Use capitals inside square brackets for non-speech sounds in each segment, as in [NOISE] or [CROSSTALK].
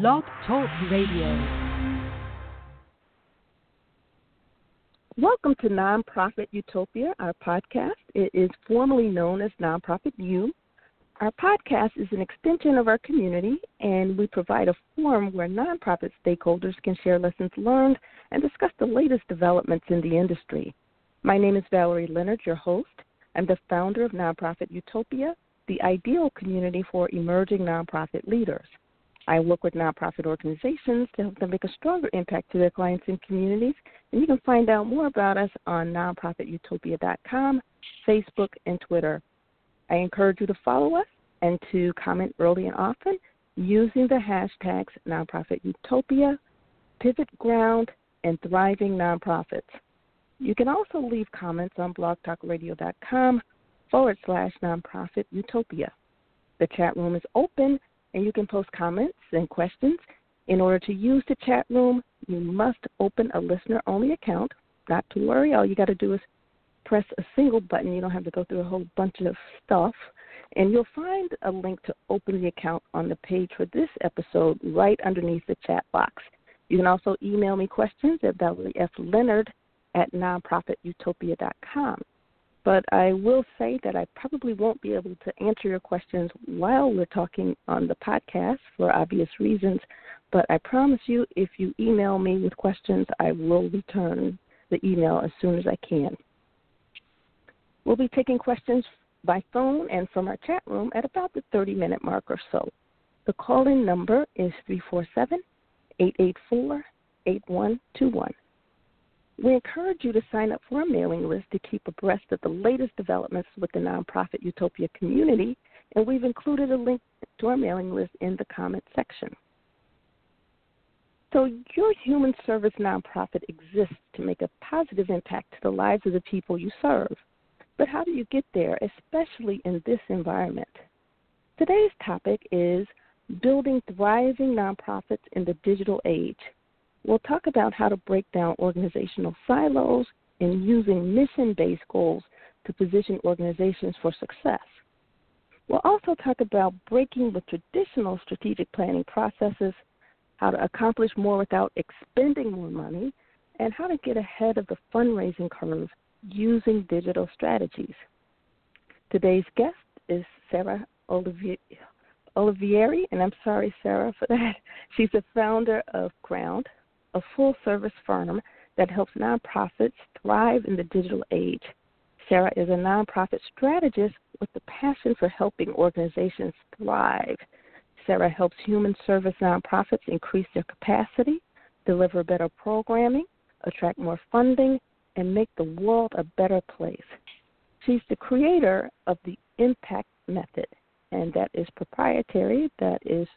Blog Talk Radio. Welcome to Nonprofit Utopia, our podcast. It is formerly known as Nonprofit U. Our podcast is an extension of our community, and we provide a forum where nonprofit stakeholders can share lessons learned and discuss the latest developments in the industry. My name is Valerie Leonard, your host. I'm the founder of Nonprofit Utopia, the ideal community for emerging nonprofit leaders. I work with nonprofit organizations to help them make a stronger impact to their clients and communities. And you can find out more about us on nonprofitutopia.com, Facebook, and Twitter. I encourage you to follow us and to comment early and often using the hashtags nonprofitutopia, pivot ground, and thriving nonprofits. You can also leave comments on blogtalkradio.com forward slash nonprofit utopia. The chat room is open and you can post comments and questions. In order to use the chat room, you must open a listener only account. Not to worry, all you got to do is press a single button. You don't have to go through a whole bunch of stuff. And you'll find a link to open the account on the page for this episode right underneath the chat box. You can also email me questions at Valerie at nonprofitutopia.com. But I will say that I probably won't be able to answer your questions while we're talking on the podcast for obvious reasons. But I promise you, if you email me with questions, I will return the email as soon as I can. We'll be taking questions by phone and from our chat room at about the 30 minute mark or so. The call in number is 347 884 8121. We encourage you to sign up for our mailing list to keep abreast of the latest developments with the nonprofit Utopia community, and we've included a link to our mailing list in the comment section. So, your human service nonprofit exists to make a positive impact to the lives of the people you serve. But how do you get there, especially in this environment? Today's topic is building thriving nonprofits in the digital age. We'll talk about how to break down organizational silos and using mission based goals to position organizations for success. We'll also talk about breaking with traditional strategic planning processes, how to accomplish more without expending more money, and how to get ahead of the fundraising curve using digital strategies. Today's guest is Sarah Olivieri, and I'm sorry, Sarah, for that. [LAUGHS] She's the founder of Ground, a full service firm that helps nonprofits thrive in the digital age. Sarah is a nonprofit strategist with a passion for helping organizations thrive. Sarah helps human service nonprofits increase their capacity, deliver better programming, attract more funding, and make the world a better place. She's the creator of the Impact Method, and that is proprietary, that is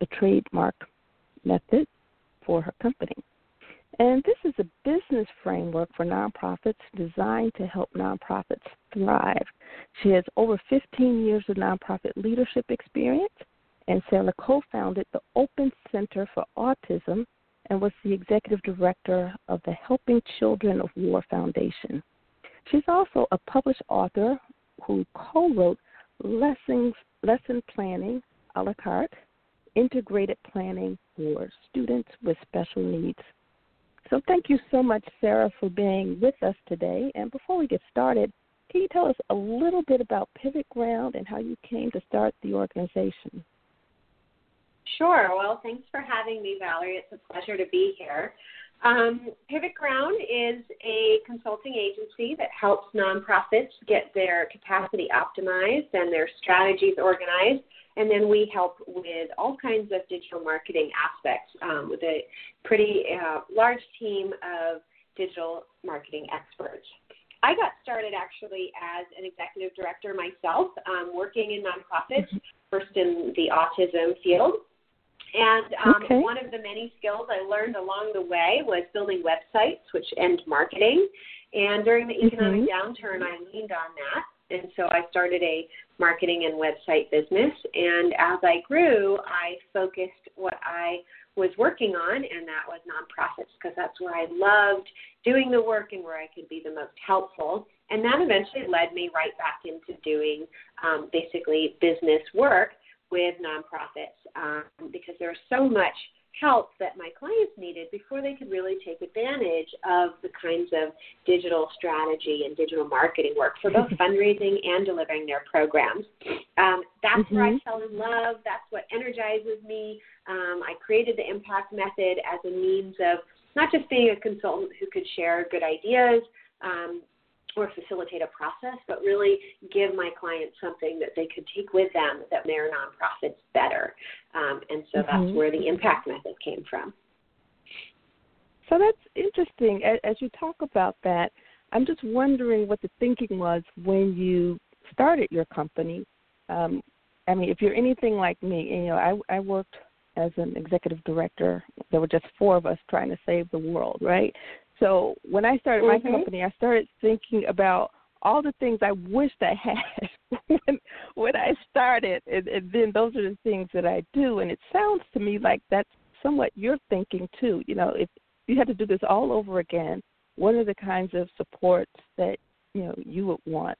a trademark method for her company. And this is a business framework for nonprofits designed to help nonprofits thrive. She has over 15 years of nonprofit leadership experience, and Sarah co founded the Open Center for Autism and was the executive director of the Helping Children of War Foundation. She's also a published author who co wrote Lessons, Lesson Planning a la carte integrated planning for students with special needs. So, thank you so much, Sarah, for being with us today. And before we get started, can you tell us a little bit about Pivot Ground and how you came to start the organization? Sure. Well, thanks for having me, Valerie. It's a pleasure to be here. Um, Pivot Ground is a consulting agency that helps nonprofits get their capacity optimized and their strategies organized and then we help with all kinds of digital marketing aspects um, with a pretty uh, large team of digital marketing experts. I got started actually as an executive director myself, um, working in nonprofits, mm-hmm. first in the autism field. And um, okay. one of the many skills I learned along the way was building websites, which end marketing. And during the economic mm-hmm. downturn, I leaned on that and so I started a marketing and website business. And as I grew, I focused what I was working on, and that was nonprofits because that's where I loved doing the work and where I could be the most helpful. And that eventually led me right back into doing um, basically business work with nonprofits um, because there's so much help that my clients needed before they could really take advantage of the kinds of digital strategy and digital marketing work for both [LAUGHS] fundraising and delivering their programs. Um, that's mm-hmm. where I mm-hmm. fell in love. That's what energizes me. Um, I created the impact method as a means of not just being a consultant who could share good ideas, um, or facilitate a process, but really give my clients something that they could take with them that their nonprofits better. Um, and so mm-hmm. that's where the impact method came from. So that's interesting. As you talk about that, I'm just wondering what the thinking was when you started your company. Um, I mean, if you're anything like me, you know, I, I worked as an executive director. There were just four of us trying to save the world, right? So when I started mm-hmm. my company, I started thinking about all the things I wished I had [LAUGHS] when, when I started, and, and then those are the things that I do. And it sounds to me like that's somewhat your thinking too. You know, if you had to do this all over again, what are the kinds of supports that you know you would want?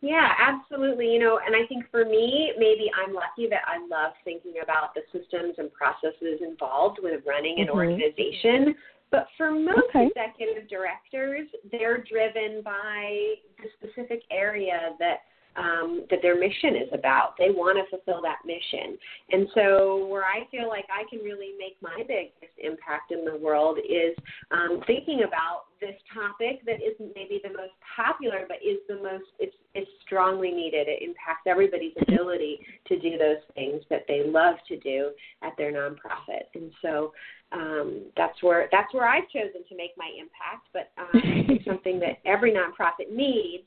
Yeah, absolutely. You know, and I think for me, maybe I'm lucky that I love thinking about the systems and processes involved with running an mm-hmm. organization. But for most okay. executive directors, they're driven by the specific area that um, that their mission is about. They want to fulfill that mission. And so, where I feel like I can really make my biggest impact in the world is um, thinking about this topic that isn't maybe the most popular, but is the most it's, it's strongly needed. It impacts everybody's ability to do those things that they love to do at their nonprofit. And so, um, that's where that's where I've chosen to make my impact. But um, it's [LAUGHS] something that every nonprofit needs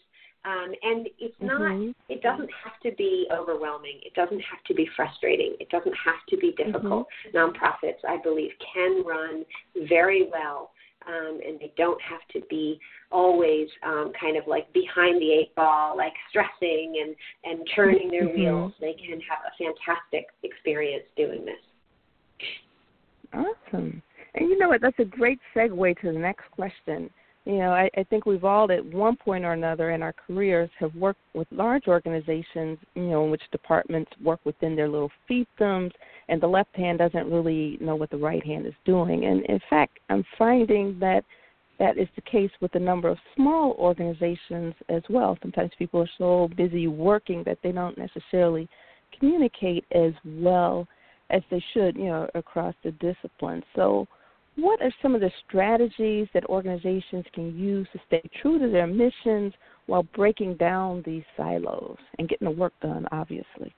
um, and it's not, mm-hmm. it doesn't have to be overwhelming. It doesn't have to be frustrating. It doesn't have to be difficult. Mm-hmm. Nonprofits, I believe, can run very well. Um, and they don't have to be always um, kind of like behind the eight ball, like stressing and, and turning their mm-hmm. wheels. They can have a fantastic experience doing this. Awesome. And you know what? That's a great segue to the next question you know, I, I think we've all at one point or another in our careers have worked with large organizations, you know, in which departments work within their little fiefdoms and the left hand doesn't really know what the right hand is doing. And in fact, I'm finding that that is the case with a number of small organizations as well. Sometimes people are so busy working that they don't necessarily communicate as well as they should, you know, across the disciplines. So what are some of the strategies that organizations can use to stay true to their missions while breaking down these silos and getting the work done, obviously?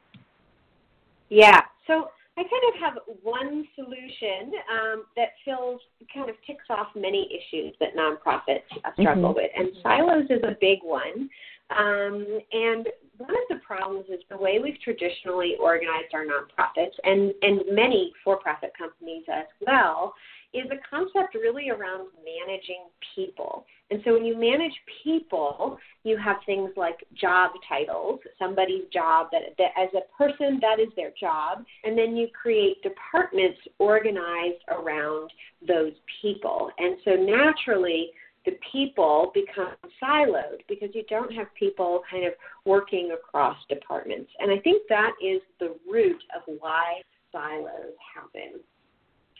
Yeah, so I kind of have one solution um, that fills, kind of ticks off many issues that nonprofits struggle mm-hmm. with, and silos is a big one. Um, and one of the problems is the way we've traditionally organized our nonprofits and, and many for profit companies as well is a concept really around managing people. And so when you manage people, you have things like job titles, somebody's job that, that as a person that is their job, and then you create departments organized around those people. And so naturally the people become siloed because you don't have people kind of working across departments. And I think that is the root of why silos happen.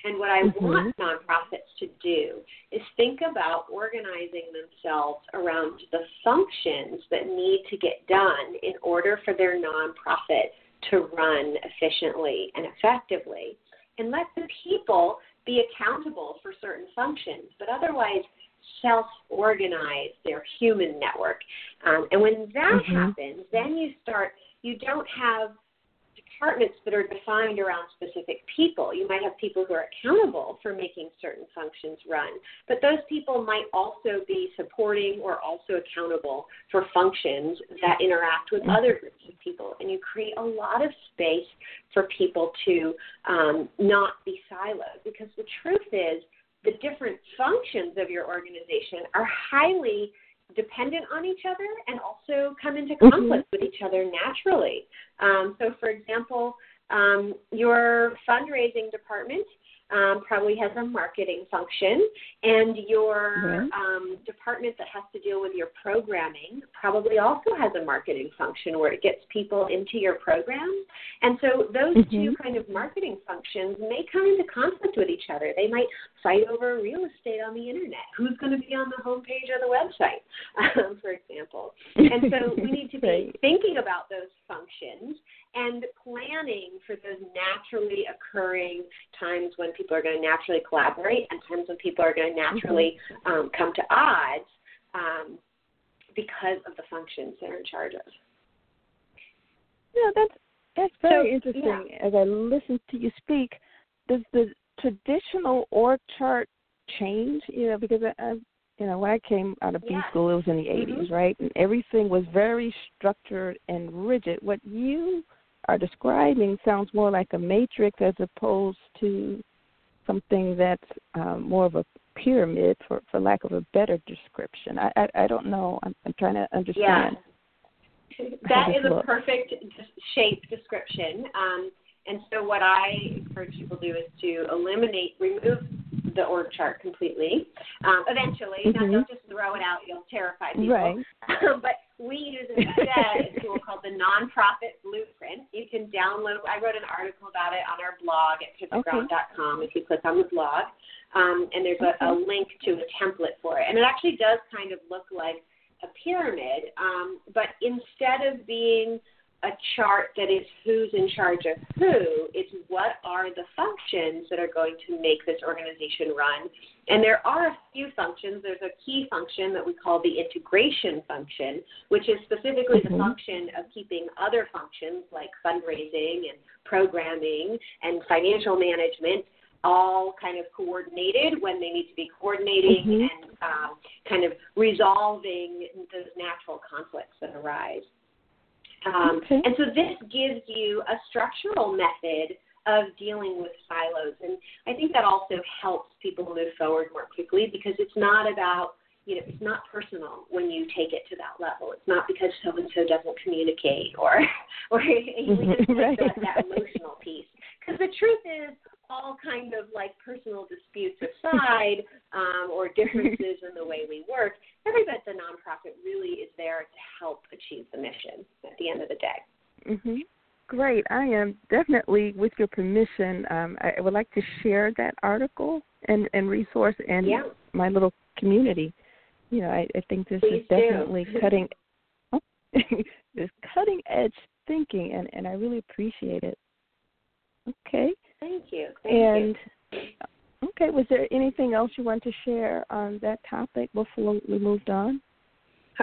And what I mm-hmm. want nonprofits to do is think about organizing themselves around the functions that need to get done in order for their nonprofit to run efficiently and effectively. And let the people be accountable for certain functions, but otherwise self organize their human network. Um, and when that mm-hmm. happens, then you start, you don't have departments that are defined around specific people. You might have people who are accountable for making certain functions run, but those people might also be supporting or also accountable for functions that interact with other groups of people. And you create a lot of space for people to um, not be siloed because the truth is, the different functions of your organization are highly dependent on each other and also come into mm-hmm. conflict mm-hmm. with each other naturally. Um, so, for example, um, your fundraising department um, probably has a marketing function, and your um, department that has to deal with your programming probably also has a marketing function where it gets people into your program. And so those mm-hmm. two kind of marketing functions may come into conflict with each other. They might fight over real estate on the internet. Who's going to be on the homepage of the website, [LAUGHS] um, for example? And so we need to be [LAUGHS] right. thinking about those functions and planning for those naturally occurring times when people are going to naturally collaborate and times when people are going to naturally mm-hmm. um, come to odds um, because of the functions they're in charge of. Yeah, that's that's very so, interesting. Yeah. As I listen to you speak, does the traditional org chart change? You know, because I, I you know, when I came out of B yeah. school, it was in the 80s, mm-hmm. right? And everything was very structured and rigid. What you are describing sounds more like a matrix as opposed to something that's um, more of a pyramid, for for lack of a better description. I I, I don't know. I'm, I'm trying to understand. Yeah. That is a perfect shape description. Um, and so what I encourage people to do is to eliminate, remove the org chart completely. Um, eventually, mm-hmm. not just throw it out; you'll terrify people. Right. [LAUGHS] but we use instead a [LAUGHS] tool called the Nonprofit Blueprint. You can download. I wrote an article about it on our blog at pivotground.com. Okay. If you click on the blog, um, and there's a, a link to a template for it, and it actually does kind of look like a pyramid. Um, but instead of being a chart that is who's in charge of who. It's what are the functions that are going to make this organization run. And there are a few functions. There's a key function that we call the integration function, which is specifically mm-hmm. the function of keeping other functions like fundraising and programming and financial management all kind of coordinated when they need to be coordinating mm-hmm. and um, kind of resolving those natural conflicts that arise. Um, okay. And so this gives you a structural method of dealing with silos. And I think that also helps people move forward more quickly because it's not about, you know, it's not personal when you take it to that level. It's not because so and so doesn't communicate or, [LAUGHS] or you just [LAUGHS] right. that, that emotional piece. Because the truth is, all kind of like personal disputes aside um, or differences in the way we work, everybody at the nonprofit really is there to help achieve the mission at the end of the day. Mm-hmm. Great. I am definitely, with your permission, um, I would like to share that article and, and resource and yeah. my little community. You know, I, I think this Please is definitely do. [LAUGHS] cutting, [LAUGHS] this cutting edge thinking, and, and I really appreciate it. Okay. Thank you. Thank and you. Okay, was there anything else you want to share on that topic before we moved on?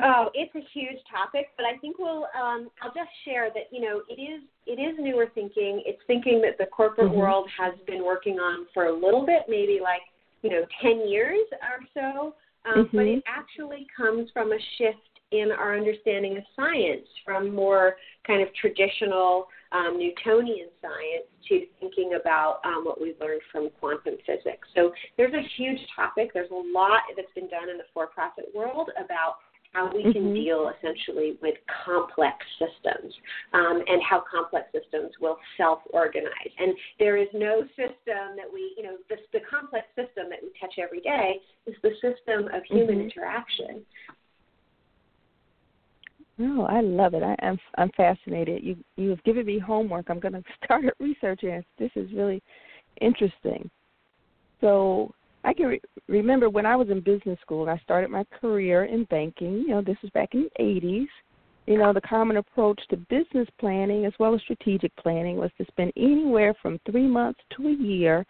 Oh, it's a huge topic, but I think we'll. Um, I'll just share that you know it is it is newer thinking. It's thinking that the corporate mm-hmm. world has been working on for a little bit, maybe like you know ten years or so. Um, mm-hmm. But it actually comes from a shift in our understanding of science from more kind of traditional um, Newtonian science to thinking about um, what we've learned from quantum physics. So there's a huge topic. There's a lot that's been done in the for-profit world about how we can mm-hmm. deal essentially with complex systems um, and how complex systems will self-organize. And there is no system that we, you know, the, the complex system that we touch every day is the system of human mm-hmm. interaction. No, I love it. I, am I'm fascinated. You you have given me homework. I'm going [LAUGHS] to start researching. This is really interesting. So I can re- remember when I was in business school and I started my career in banking. You know, this was back in the 80s. You know, the common approach to business planning as well as strategic planning was to spend anywhere from three months to a year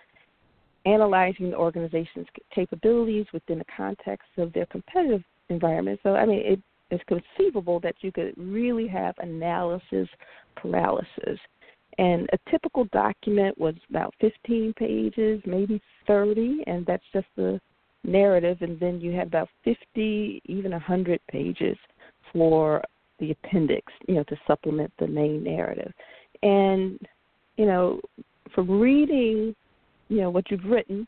analyzing the organization's capabilities within the context of their competitive environment. So, I mean, it it's conceivable that you could really have analysis paralysis. And a typical document was about 15 pages, maybe 30, and that's just the narrative. And then you had about 50, even 100 pages for the appendix, you know, to supplement the main narrative. And, you know, from reading, you know, what you've written,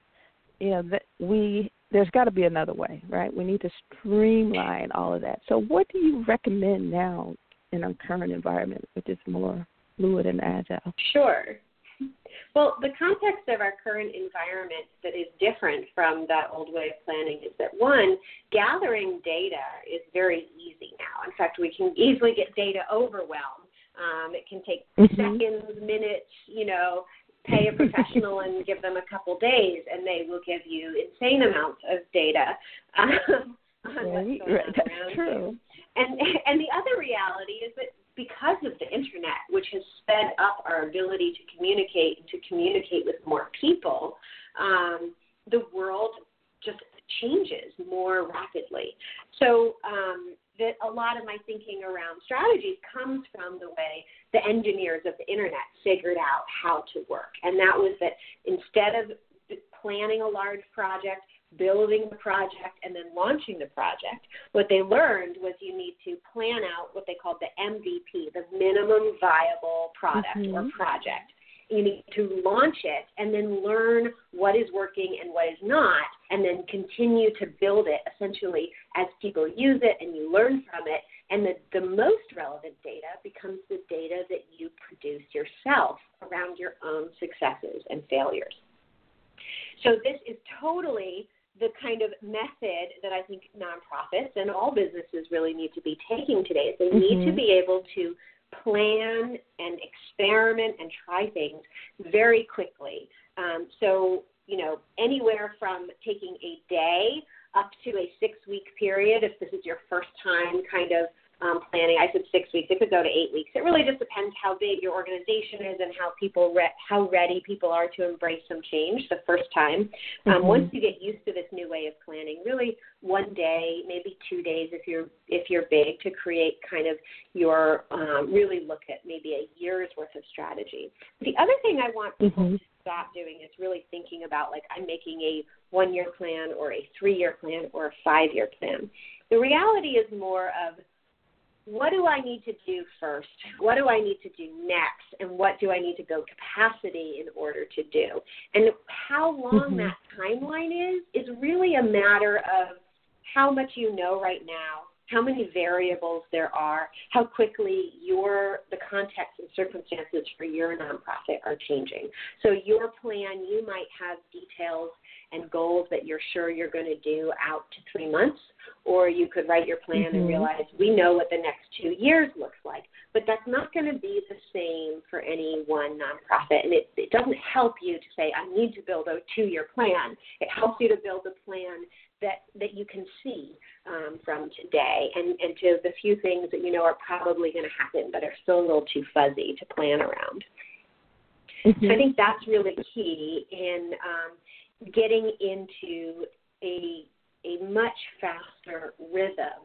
you know, that we there's got to be another way, right? We need to streamline all of that. So, what do you recommend now in our current environment, which is more fluid and agile? Sure. Well, the context of our current environment that is different from that old way of planning is that one, gathering data is very easy now. In fact, we can easily get data overwhelmed. Um, it can take mm-hmm. seconds, minutes, you know, pay a [LAUGHS] professional and give them a couple days, and they will give you insane amounts of data. [LAUGHS] Um, right, right. That's true. And and the other reality is that because of the internet, which has sped up our ability to communicate and to communicate with more people, um, the world just changes more rapidly. So um, that a lot of my thinking around strategies comes from the way the engineers of the internet figured out how to work, and that was that instead of planning a large project building the project and then launching the project, what they learned was you need to plan out what they called the MVP, the minimum viable product mm-hmm. or project. You need to launch it and then learn what is working and what is not, and then continue to build it essentially as people use it and you learn from it. And the, the most relevant data becomes the data that you produce yourself around your own successes and failures. So this is totally the kind of method that I think nonprofits and all businesses really need to be taking today. Is they mm-hmm. need to mm-hmm. be able to plan and experiment and try things very quickly. Um, so, you know, anywhere from taking a day up to a six week period, if this is your first time kind of um, planning. I said six weeks. It could go to eight weeks. It really just depends how big your organization is and how people re- how ready people are to embrace some change the first time. Um, mm-hmm. Once you get used to this new way of planning, really one day, maybe two days if you're if you're big to create kind of your um, really look at maybe a year's worth of strategy. The other thing I want people mm-hmm. to stop doing is really thinking about like I'm making a one year plan or a three year plan or a five year plan. The reality is more of what do I need to do first? What do I need to do next? And what do I need to build capacity in order to do? And how long mm-hmm. that timeline is, is really a matter of how much you know right now, how many variables there are, how quickly your the context and circumstances for your nonprofit are changing. So your plan, you might have details and goals that you're sure you're going to do out to three months, or you could write your plan mm-hmm. and realize we know what the next two years looks like. But that's not going to be the same for any one nonprofit, and it, it doesn't help you to say I need to build a two-year plan. It helps you to build a plan that that you can see um, from today, and and to the few things that you know are probably going to happen, but are still a little too fuzzy to plan around. Mm-hmm. So I think that's really key in um, getting into a a much faster rhythm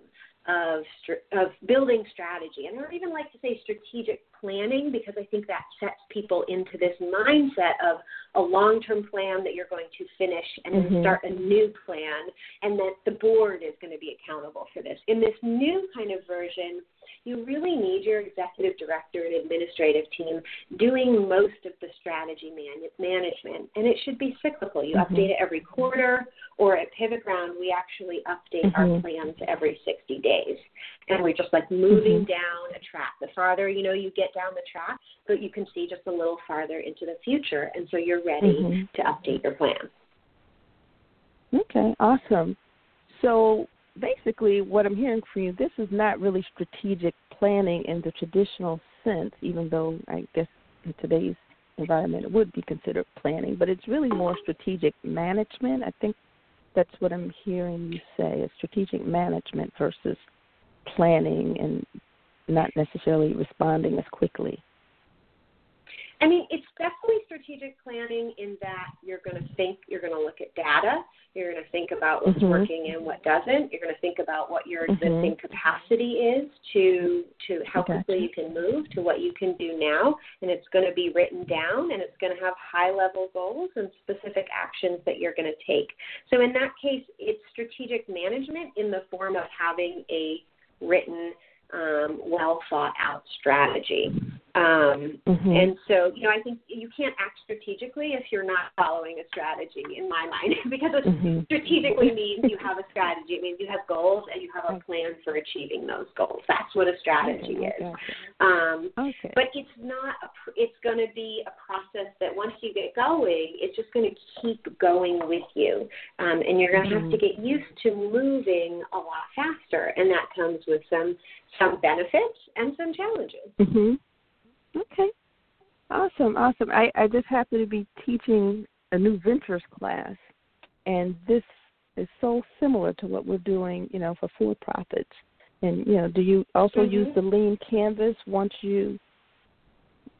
of of building strategy, and I don't even like to say strategic planning because I think that sets people into this mindset of a long term plan that you're going to finish and mm-hmm. start a new plan, and that the board is going to be accountable for this. In this new kind of version, you really need your executive director and administrative team doing most of the strategy man- management. And it should be cyclical. You mm-hmm. update it every quarter, or at Pivot Ground, we actually update mm-hmm. our plans every 60 days. And we're just like moving mm-hmm. down a track. The farther you know you get down the track, but you can see just a little farther into the future. And so you're ready mm-hmm. to update your plan. Okay, awesome. So basically what I'm hearing from you, this is not really strategic planning in the traditional sense, even though I guess in today's environment it would be considered planning, but it's really more strategic management. I think that's what I'm hearing you say, is strategic management versus planning and not necessarily responding as quickly. I mean, it's definitely strategic planning in that you're going to think, you're going to look at data, you're going to think about what's mm-hmm. working and what doesn't. You're going to think about what your mm-hmm. existing capacity is to to how gotcha. quickly you can move to what you can do now, and it's going to be written down, and it's going to have high level goals and specific actions that you're going to take. So in that case, it's strategic management in the form of having a written, um, well thought out strategy. Um, mm-hmm. And so, you know, I think you can't act strategically if you're not following a strategy, in my mind, [LAUGHS] because mm-hmm. strategically means you have a strategy. It means you have goals and you have a plan for achieving those goals. That's what a strategy okay. is. Um, okay. But it's not. A, it's going to be a process that once you get going, it's just going to keep going with you, um, and you're going to mm-hmm. have to get used to moving a lot faster, and that comes with some some benefits and some challenges. Okay. Awesome, awesome. I, I just happen to be teaching a new ventures class, and this is so similar to what we're doing, you know, for for profits. And you know, do you also mm-hmm. use the lean canvas once you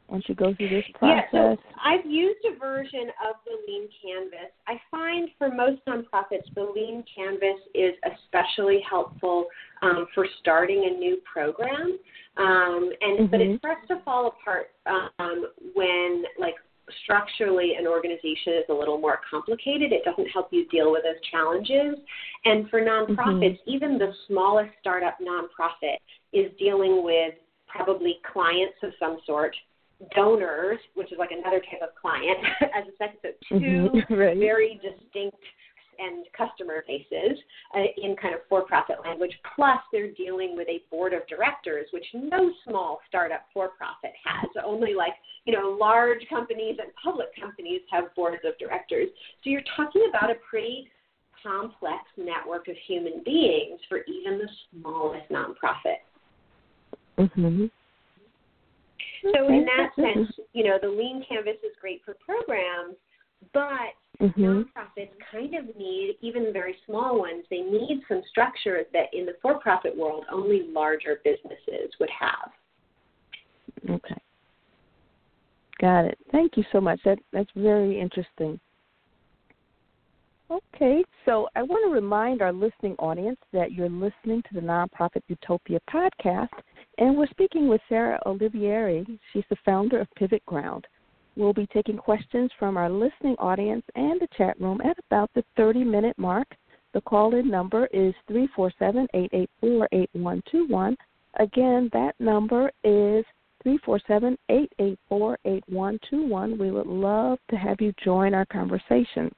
once you go through this process? Yeah, so I've used a version of the Lean Canvas. I find for most nonprofits, the Lean Canvas is especially helpful um, for starting a new program. Um, and mm-hmm. but it starts to fall apart um, when like structurally an organization is a little more complicated. It doesn't help you deal with those challenges. And for nonprofits, mm-hmm. even the smallest startup nonprofit is dealing with probably clients of some sort donors, which is like another type of client, [LAUGHS] as a second. So 2 mm-hmm. [LAUGHS] right. very distinct and customer faces uh, in kind of for-profit language. Plus, they're dealing with a board of directors, which no small startup for-profit has. Only like you know large companies and public companies have boards of directors. So you're talking about a pretty complex network of human beings for even the smallest nonprofit. Mm-hmm. So in that sense, you know, the lean canvas is great for programs, but mm-hmm. nonprofits kind of need, even very small ones, they need some structure that in the for-profit world only larger businesses would have. Okay. Got it. Thank you so much. That that's very interesting. Okay, so I want to remind our listening audience that you're listening to the Nonprofit Utopia podcast, and we're speaking with Sarah Olivieri. She's the founder of Pivot Ground. We'll be taking questions from our listening audience and the chat room at about the 30 minute mark. The call in number is 347 884 8121. Again, that number is 347 884 8121. We would love to have you join our conversation.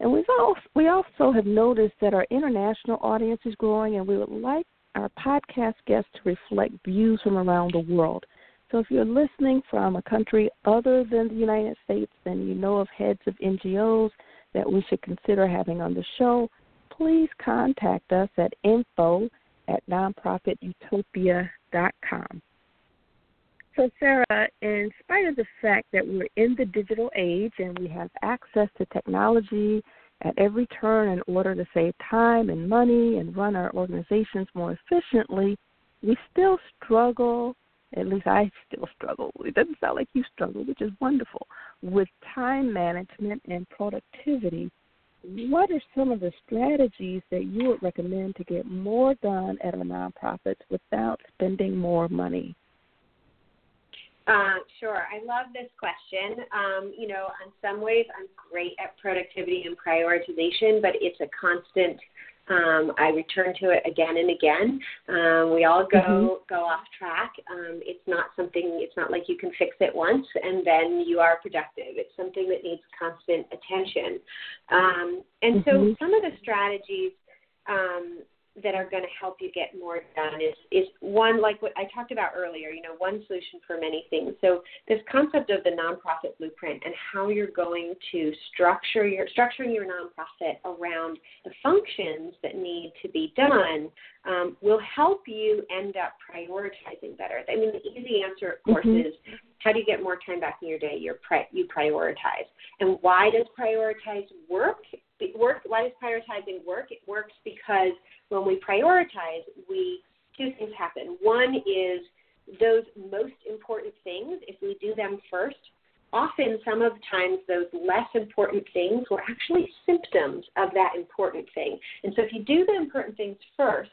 And we've also, we also have noticed that our international audience is growing, and we would like our podcast guests to reflect views from around the world. So if you're listening from a country other than the United States and you know of heads of NGOs that we should consider having on the show, please contact us at info at nonprofitutopia.com. So, Sarah, in spite of the fact that we're in the digital age and we have access to technology at every turn in order to save time and money and run our organizations more efficiently, we still struggle, at least I still struggle. It doesn't sound like you struggle, which is wonderful, with time management and productivity. What are some of the strategies that you would recommend to get more done at our nonprofits without spending more money? Uh, sure. I love this question. Um, you know, in some ways, I'm great at productivity and prioritization, but it's a constant. Um, I return to it again and again. Um, we all go mm-hmm. go off track. Um, it's not something. It's not like you can fix it once and then you are productive. It's something that needs constant attention. Um, and mm-hmm. so, some of the strategies um, that are going to help you get more done is is one like what I talked about earlier. You know, one solution for many things. So this concept of the nonprofit blueprint and how you're going to structure your structuring your nonprofit around the functions that need to be done um, will help you end up prioritizing better. I mean, the easy answer, of course, mm-hmm. is how do you get more time back in your day? You're pri- you prioritize. And why does prioritize work? Prioritizing work? It works because when we prioritize, we two things happen. One is those most important things, if we do them first, often some of the times those less important things were actually symptoms of that important thing. And so if you do the important things first,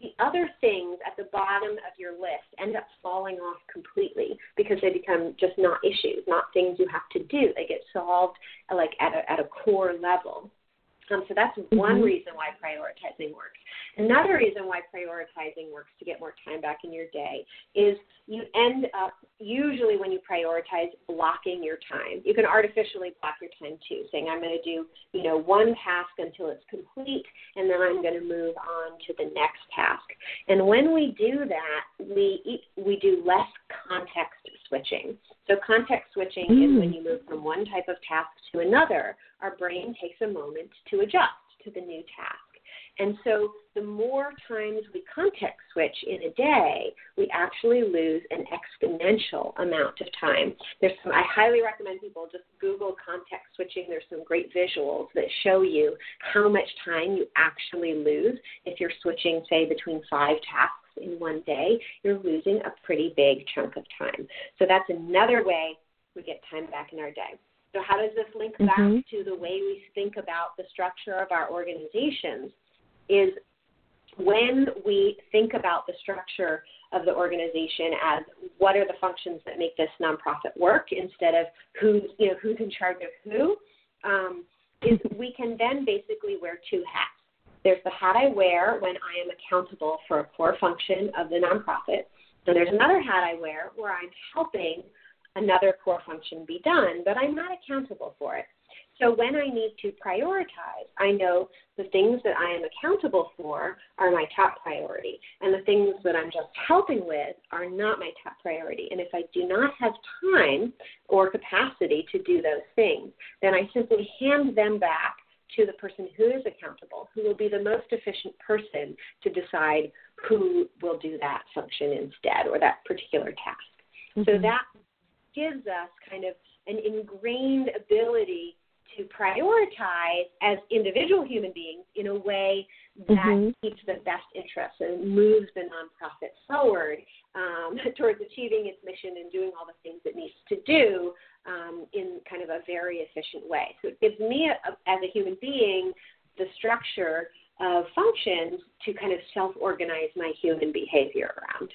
the other things at the bottom of your list end up falling off completely because they become just not issues, not things you have to do. They get solved like at a, at a core level. Um, so that's mm-hmm. one reason why prioritizing works. Another reason why prioritizing works to get more time back in your day is you end up usually when you prioritize blocking your time. You can artificially block your time too, saying I'm going to do, you know, one task until it's complete and then I'm going to move on to the next task. And when we do that, we we do less context switching. So context switching mm. is when you move from one type of task to another. Our brain takes a moment to adjust to the new task. And so the more times we context switch in a day, we actually lose an exponential amount of time. There's some I highly recommend people just Google context switching. There's some great visuals that show you how much time you actually lose if you're switching say between five tasks in one day, you're losing a pretty big chunk of time. So that's another way we get time back in our day. So how does this link mm-hmm. back to the way we think about the structure of our organizations? is when we think about the structure of the organization as what are the functions that make this nonprofit work instead of who's you know who's in charge of who um, is we can then basically wear two hats. There's the hat I wear when I am accountable for a core function of the nonprofit. And there's another hat I wear where I'm helping another core function be done, but I'm not accountable for it. So when I need to prioritize, I know the things that I am accountable for are my top priority, and the things that I'm just helping with are not my top priority. And if I do not have time or capacity to do those things, then I simply hand them back to the person who is accountable, who will be the most efficient person to decide who will do that function instead or that particular task. Mm-hmm. So that gives us kind of an ingrained ability to prioritize as individual human beings in a way that mm-hmm. keeps the best interests and moves the nonprofit forward um, [LAUGHS] towards achieving its mission and doing all the things it needs to do um, in kind of a very efficient way. So it gives me, a, as a human being, the structure of functions to kind of self organize my human behavior around.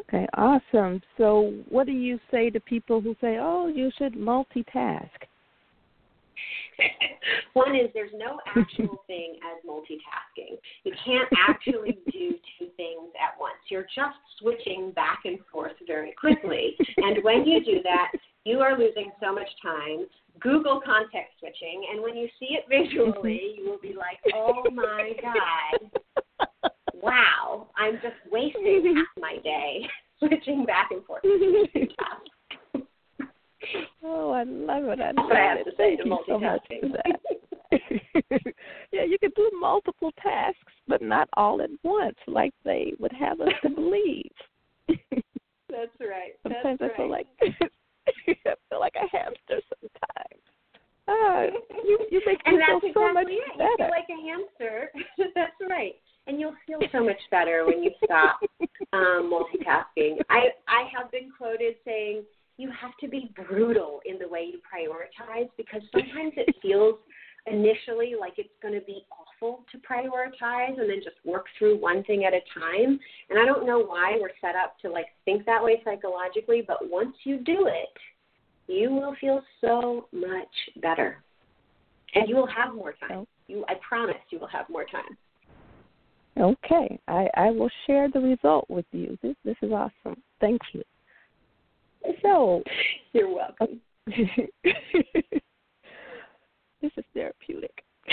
Okay, awesome. So, what do you say to people who say, "Oh, you should multitask"? [LAUGHS] One is there's no actual [LAUGHS] thing as multitasking. You can't actually do two things at once. You're just switching back and forth very quickly. And when you do that, you are losing so much time. Google context switching, and when you see it visually, mm-hmm. you will be like, "Oh my god, wow, I'm just wasting half my day [LAUGHS] switching back and forth Oh, I love it. I love I it. Thank you so much for that. [LAUGHS] yeah, you can do multiple tasks, but not all at once, like they would have us to believe. [LAUGHS] That's right. Sometimes That's I feel like [LAUGHS] I feel like a hamster sometimes. Ah, you you make and me feel exactly so much it. better. You feel like a hamster. that's right and you'll feel so much better when you stop um, multitasking. I I have been quoted saying you have to be brutal in the way you prioritize because sometimes it feels initially like it's going to be awful to prioritize and then just work through one thing at a time. And I don't know why we're set up to like think that way psychologically, but once you do it, you will feel so much better. And you will have more time. Oh. You I promise you will have more time. Okay, I, I will share the result with you. This this is awesome. Thank you. So you're welcome. [LAUGHS] this is therapeutic. [LAUGHS]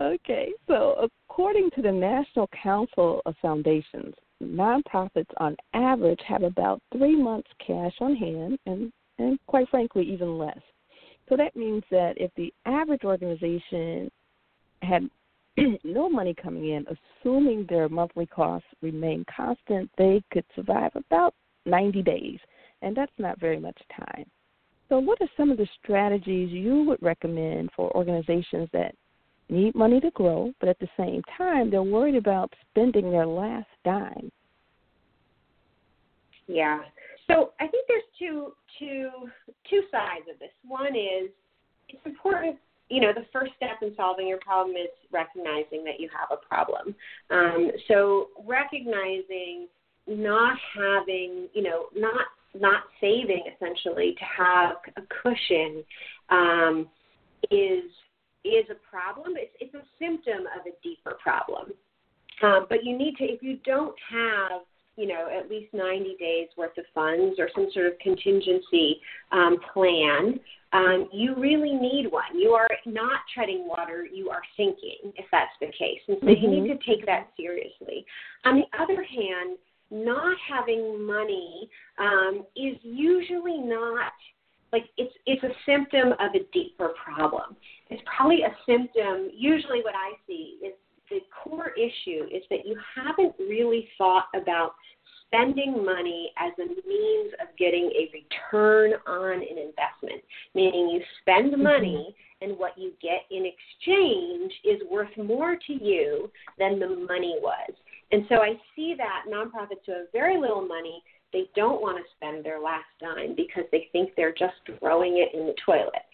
okay, so according to the National Council of Foundations, nonprofits on average have about three months cash on hand, and and quite frankly, even less. So that means that if the average organization had [CLEARS THROAT] no money coming in, assuming their monthly costs remain constant, they could survive about 90 days, and that's not very much time. So, what are some of the strategies you would recommend for organizations that need money to grow, but at the same time they're worried about spending their last dime? Yeah. So I think there's two two two sides of this. One is it's important. You know, the first step in solving your problem is recognizing that you have a problem. Um, so recognizing not having, you know, not not saving essentially to have a cushion um, is is a problem. It's it's a symptom of a deeper problem. Um, but you need to if you don't have you know at least 90 days worth of funds or some sort of contingency um, plan um, you really need one you are not treading water you are sinking if that's the case and so mm-hmm. you need mm-hmm. to take that seriously on the other hand not having money um, is usually not like it's it's a symptom of a deeper problem. It's probably a symptom. Usually, what I see is the core issue is that you haven't really thought about spending money as a means of getting a return on an investment, meaning you spend mm-hmm. money and what you get in exchange is worth more to you than the money was. And so I see that nonprofits who have very little money, they don't want to spend their last dime because they think they're just throwing it in the toilet.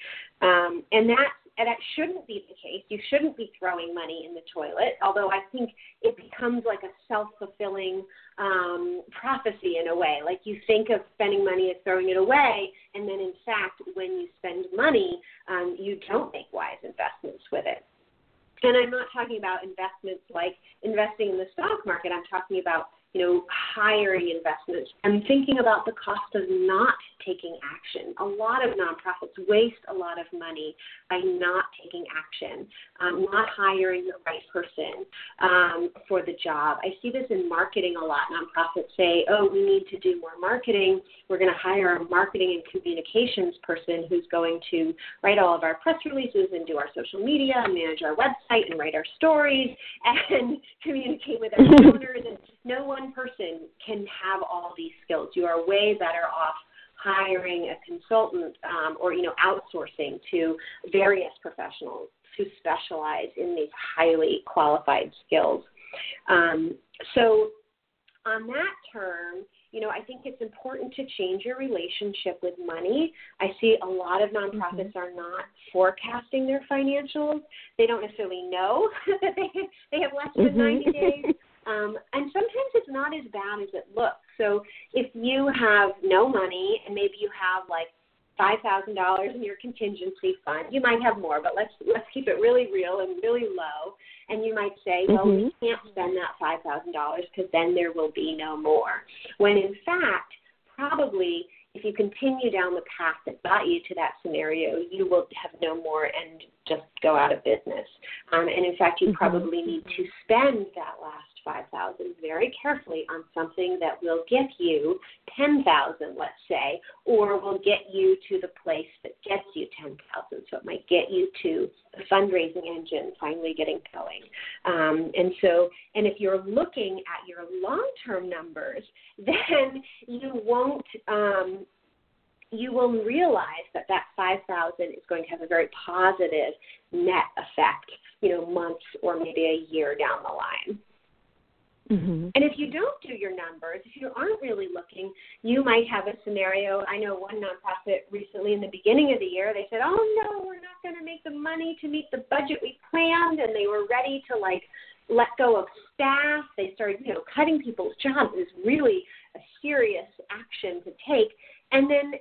Um, and that and that shouldn't be the case. You shouldn't be throwing money in the toilet, although I think it becomes like a self fulfilling um, prophecy in a way. Like you think of spending money as throwing it away, and then in fact, when you spend money, um, you don't make wise investments with it. And I'm not talking about investments like investing in the stock market. I'm talking about you know, hiring investments and thinking about the cost of not taking action. A lot of nonprofits waste a lot of money by not taking action, um, not hiring the right person um, for the job. I see this in marketing a lot. Nonprofits say, oh, we need to do more marketing. We're going to hire a marketing and communications person who's going to write all of our press releases and do our social media and manage our website and write our stories and [LAUGHS] communicate with our [LAUGHS] donors. And no one person can have all these skills. You are way better off hiring a consultant um, or you know outsourcing to various professionals who specialize in these highly qualified skills. Um, so on that term, you know, I think it's important to change your relationship with money. I see a lot of nonprofits mm-hmm. are not forecasting their financials. They don't necessarily know [LAUGHS] that they they have less than mm-hmm. 90 days. Um, and sometimes it's not as bad as it looks. So if you have no money and maybe you have like five thousand dollars in your contingency fund, you might have more, but let's let's keep it really real and really low. And you might say, well, mm-hmm. we can't spend that five thousand dollars because then there will be no more. When in fact, probably if you continue down the path that got you to that scenario, you will have no more and just go out of business. Um, and in fact, you mm-hmm. probably need to spend that last 5000 very carefully on something that will get you 10000 let's say or will get you to the place that gets you 10000 so it might get you to the fundraising engine finally getting going. Um, and so and if you're looking at your long term numbers [LAUGHS] then you won't um, you will realize that that 5000 is going to have a very positive net effect you know months or maybe a year down the line Mm-hmm. And if you don't do your numbers, if you aren't really looking, you might have a scenario. I know one nonprofit recently in the beginning of the year, they said, "Oh no, we're not going to make the money to meet the budget we planned," and they were ready to like let go of staff. They started, you know, cutting people's jobs. It was really a serious action to take. And then,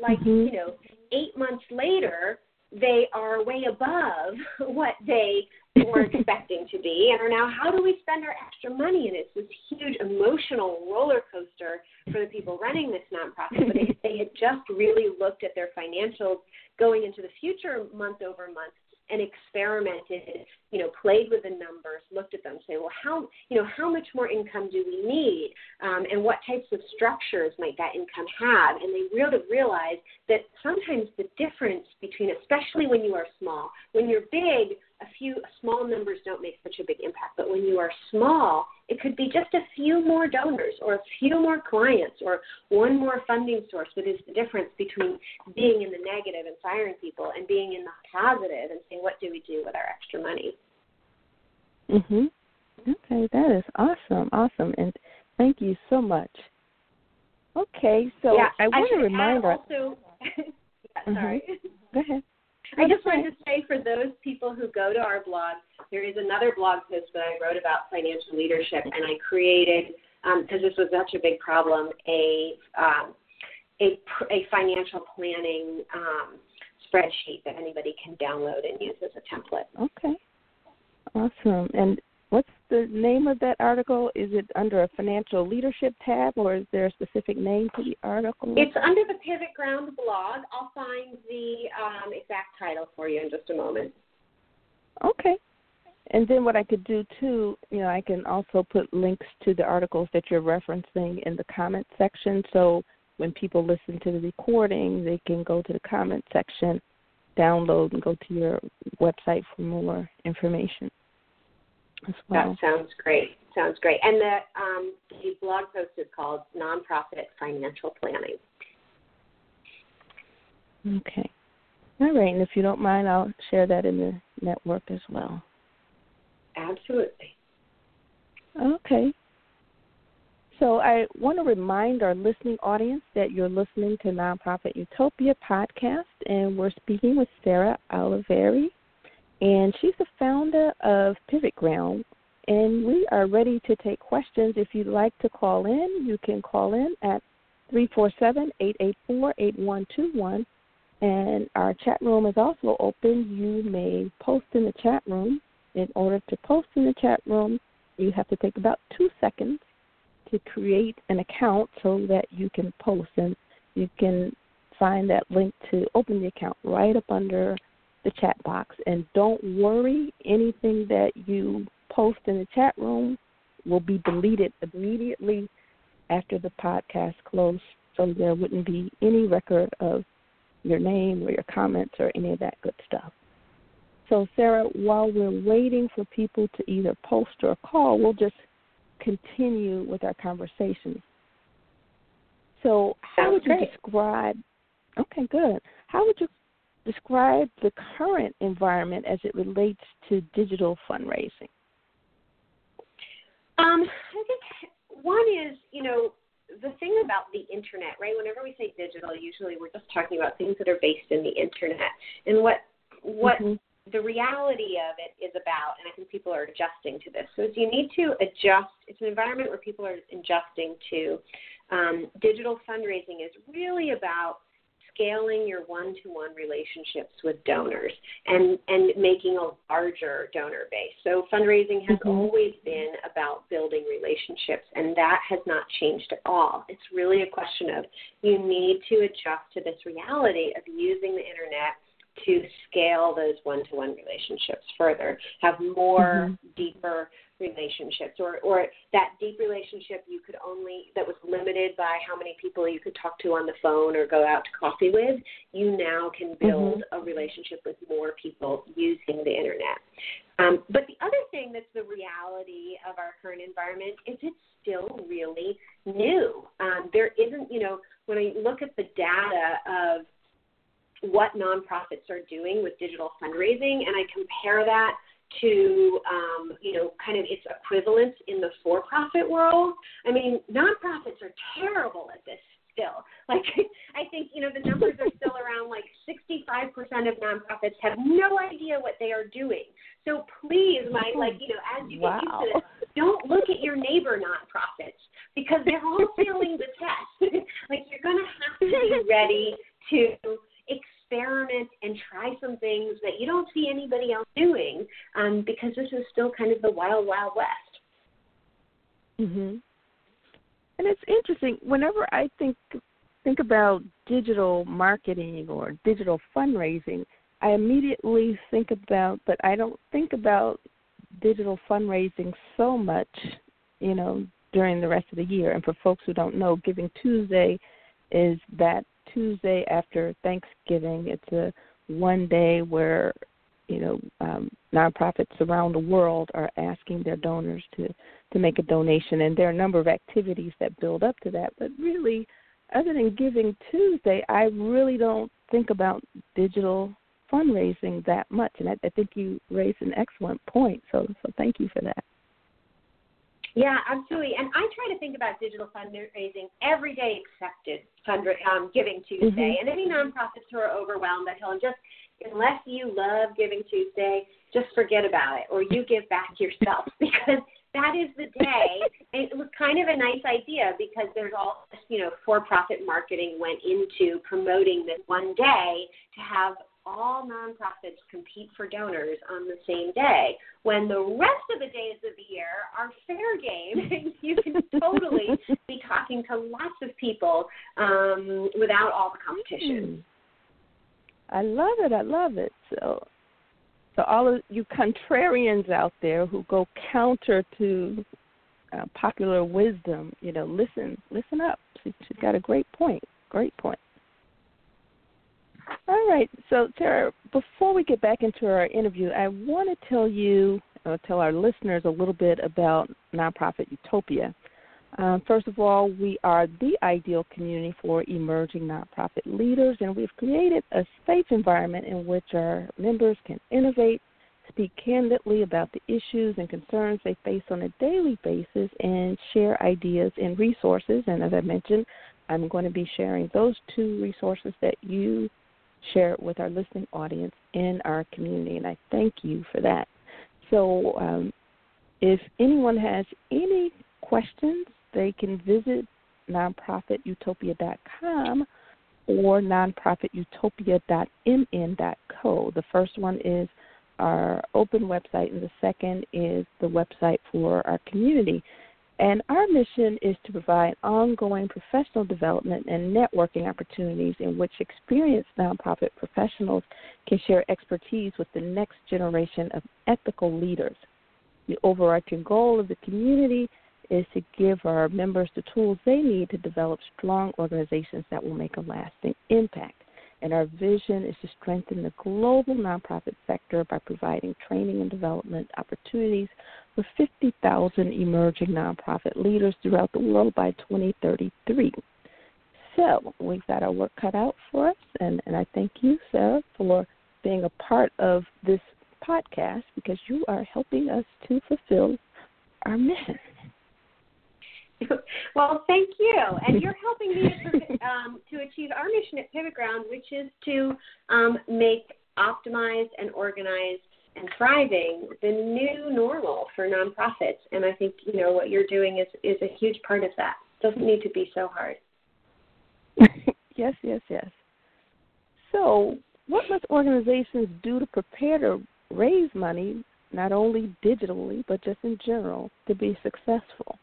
like, mm-hmm. you know, eight months later, they are way above [LAUGHS] what they were expecting to be and are now how do we spend our extra money and it's this huge emotional roller coaster for the people running this nonprofit but if [LAUGHS] they had just really looked at their financials going into the future month over month and experimented, you know, played with the numbers, looked at them, say, well, how, you know, how much more income do we need, um, and what types of structures might that income have? And they really realized that sometimes the difference between, especially when you are small, when you're big, a few small numbers don't make such a big impact. But when you are small, it could be just a few more donors or a few more clients or one more funding source that is the difference between being in the negative and firing people and being in the positive and saying, what do we do with our extra money? Mhm. Okay, that is awesome. Awesome. And thank you so much. Okay, so yeah, I want to remind also [LAUGHS] yeah, sorry. Mm-hmm. Go ahead. I just wanted to say for those people who go to our blog, there is another blog post that I wrote about financial leadership, and I created because um, this was such a big problem a um, a, a financial planning um, spreadsheet that anybody can download and use as a template. Okay. Awesome. And the name of that article? Is it under a financial leadership tab or is there a specific name to the article? It's under the Pivot Ground blog. I'll find the um, exact title for you in just a moment. Okay. And then what I could do too, you know, I can also put links to the articles that you're referencing in the comment section. So when people listen to the recording, they can go to the comment section, download, and go to your website for more information. Well. That sounds great. Sounds great. And the um, the blog post is called Nonprofit Financial Planning. Okay. All right. And if you don't mind, I'll share that in the network as well. Absolutely. Okay. So I want to remind our listening audience that you're listening to Nonprofit Utopia podcast, and we're speaking with Sarah Olivieri, and she's the founder of Pivot Ground. And we are ready to take questions. If you'd like to call in, you can call in at 347 884 8121. And our chat room is also open. You may post in the chat room. In order to post in the chat room, you have to take about two seconds to create an account so that you can post. And you can find that link to open the account right up under the chat box. And don't worry, anything that you post in the chat room will be deleted immediately after the podcast closes, so there wouldn't be any record of your name or your comments or any of that good stuff. So, Sarah, while we're waiting for people to either post or call, we'll just continue with our conversation. So, how would you describe? Okay, good. How would you describe the current environment as it relates to digital fundraising? Um, I think one is, you know, the thing about the internet, right? Whenever we say digital, usually we're just talking about things that are based in the internet. And what what mm-hmm the reality of it is about, and I think people are adjusting to this, so is you need to adjust. It's an environment where people are adjusting to. Um, digital fundraising is really about scaling your one-to-one relationships with donors and and making a larger donor base. So fundraising has mm-hmm. always been about building relationships and that has not changed at all. It's really a question of you need to adjust to this reality of using the internet to scale those one to one relationships further, have more mm-hmm. deeper relationships or or that deep relationship you could only that was limited by how many people you could talk to on the phone or go out to coffee with you now can mm-hmm. build mm-hmm. a relationship with more people using the internet um, but the other thing that's the reality of our current environment is it's still really new um, there isn't you know when i look at the data of what nonprofits are doing with digital fundraising, and I compare that to um, you know kind of its equivalent in the for-profit world. I mean, nonprofits are terrible at this still. [LAUGHS] Like I think you know the numbers are still around like 65% of nonprofits have no idea what they are doing. So please, my like you know as you wow. get used to this, [LAUGHS] don't look at your neighbor nonprofits because they're all failing the test. [LAUGHS] like you're gonna have to be ready to experiment and try some things that you don't see anybody else doing um, because this is still kind of the wild, wild west. Mhm. And it's interesting. Whenever I think think about digital marketing or digital fundraising, I immediately think about, but I don't think about digital fundraising so much, you know, during the rest of the year. And for folks who don't know, Giving Tuesday is that Tuesday after Thanksgiving. It's a one day where you know um, nonprofits around the world are asking their donors to to make a donation, and there are a number of activities that build up to that. But really, other than Giving Tuesday, I really don't think about digital fundraising that much, and I, I think you raised an excellent point. So, so thank you for that. Yeah, absolutely. And I try to think about digital fundraising every day except fund um, Giving Tuesday. Mm-hmm. And any nonprofits who are overwhelmed, I tell them just unless you love Giving Tuesday, just forget about it or you give back yourself [LAUGHS] because that is the day. [LAUGHS] it was kind of a nice idea because there's all this, you know, for-profit marketing went into promoting this one day to have all nonprofits compete for donors on the same day. When the rest of the days of the year are fair game [LAUGHS] you can totally be talking to lots of people um, without all the competition. Hmm. i love it. I love it. So so all of you contrarians out there who go counter to uh, popular wisdom you know listen listen up. She, she's got a great point. Great point all right. So, Sarah, before we get back into our interview, I want to tell you, uh, tell our listeners a little bit about Nonprofit Utopia. Um, first of all, we are the ideal community for emerging nonprofit leaders, and we've created a safe environment in which our members can innovate, speak candidly about the issues and concerns they face on a daily basis, and share ideas and resources. And as I mentioned, I'm going to be sharing those two resources that you share it with our listening audience in our community, and I thank you for that. So, um, if anyone has any questions, they can visit nonprofitutopia.com or nonprofitutopia.mn.co. The first one is our open website, and the second is the website for our community. And our mission is to provide ongoing professional development and networking opportunities in which experienced nonprofit professionals can share expertise with the next generation of ethical leaders. The overarching goal of the community is to give our members the tools they need to develop strong organizations that will make a lasting impact. And our vision is to strengthen the global nonprofit sector by providing training and development opportunities for 50,000 emerging nonprofit leaders throughout the world by 2033. So we've got our work cut out for us, and, and I thank you, Sarah, for being a part of this podcast because you are helping us to fulfill our mission. [LAUGHS] well, thank you, and [LAUGHS] you're helping me to, [LAUGHS] um, to achieve our mission at Pivot Ground, which is to um, make optimized and organized and thriving the new normal for nonprofits. And I think you know what you're doing is is a huge part of that. It doesn't need to be so hard. yes, yes, yes. So, what must organizations do to prepare to raise money, not only digitally but just in general, to be successful?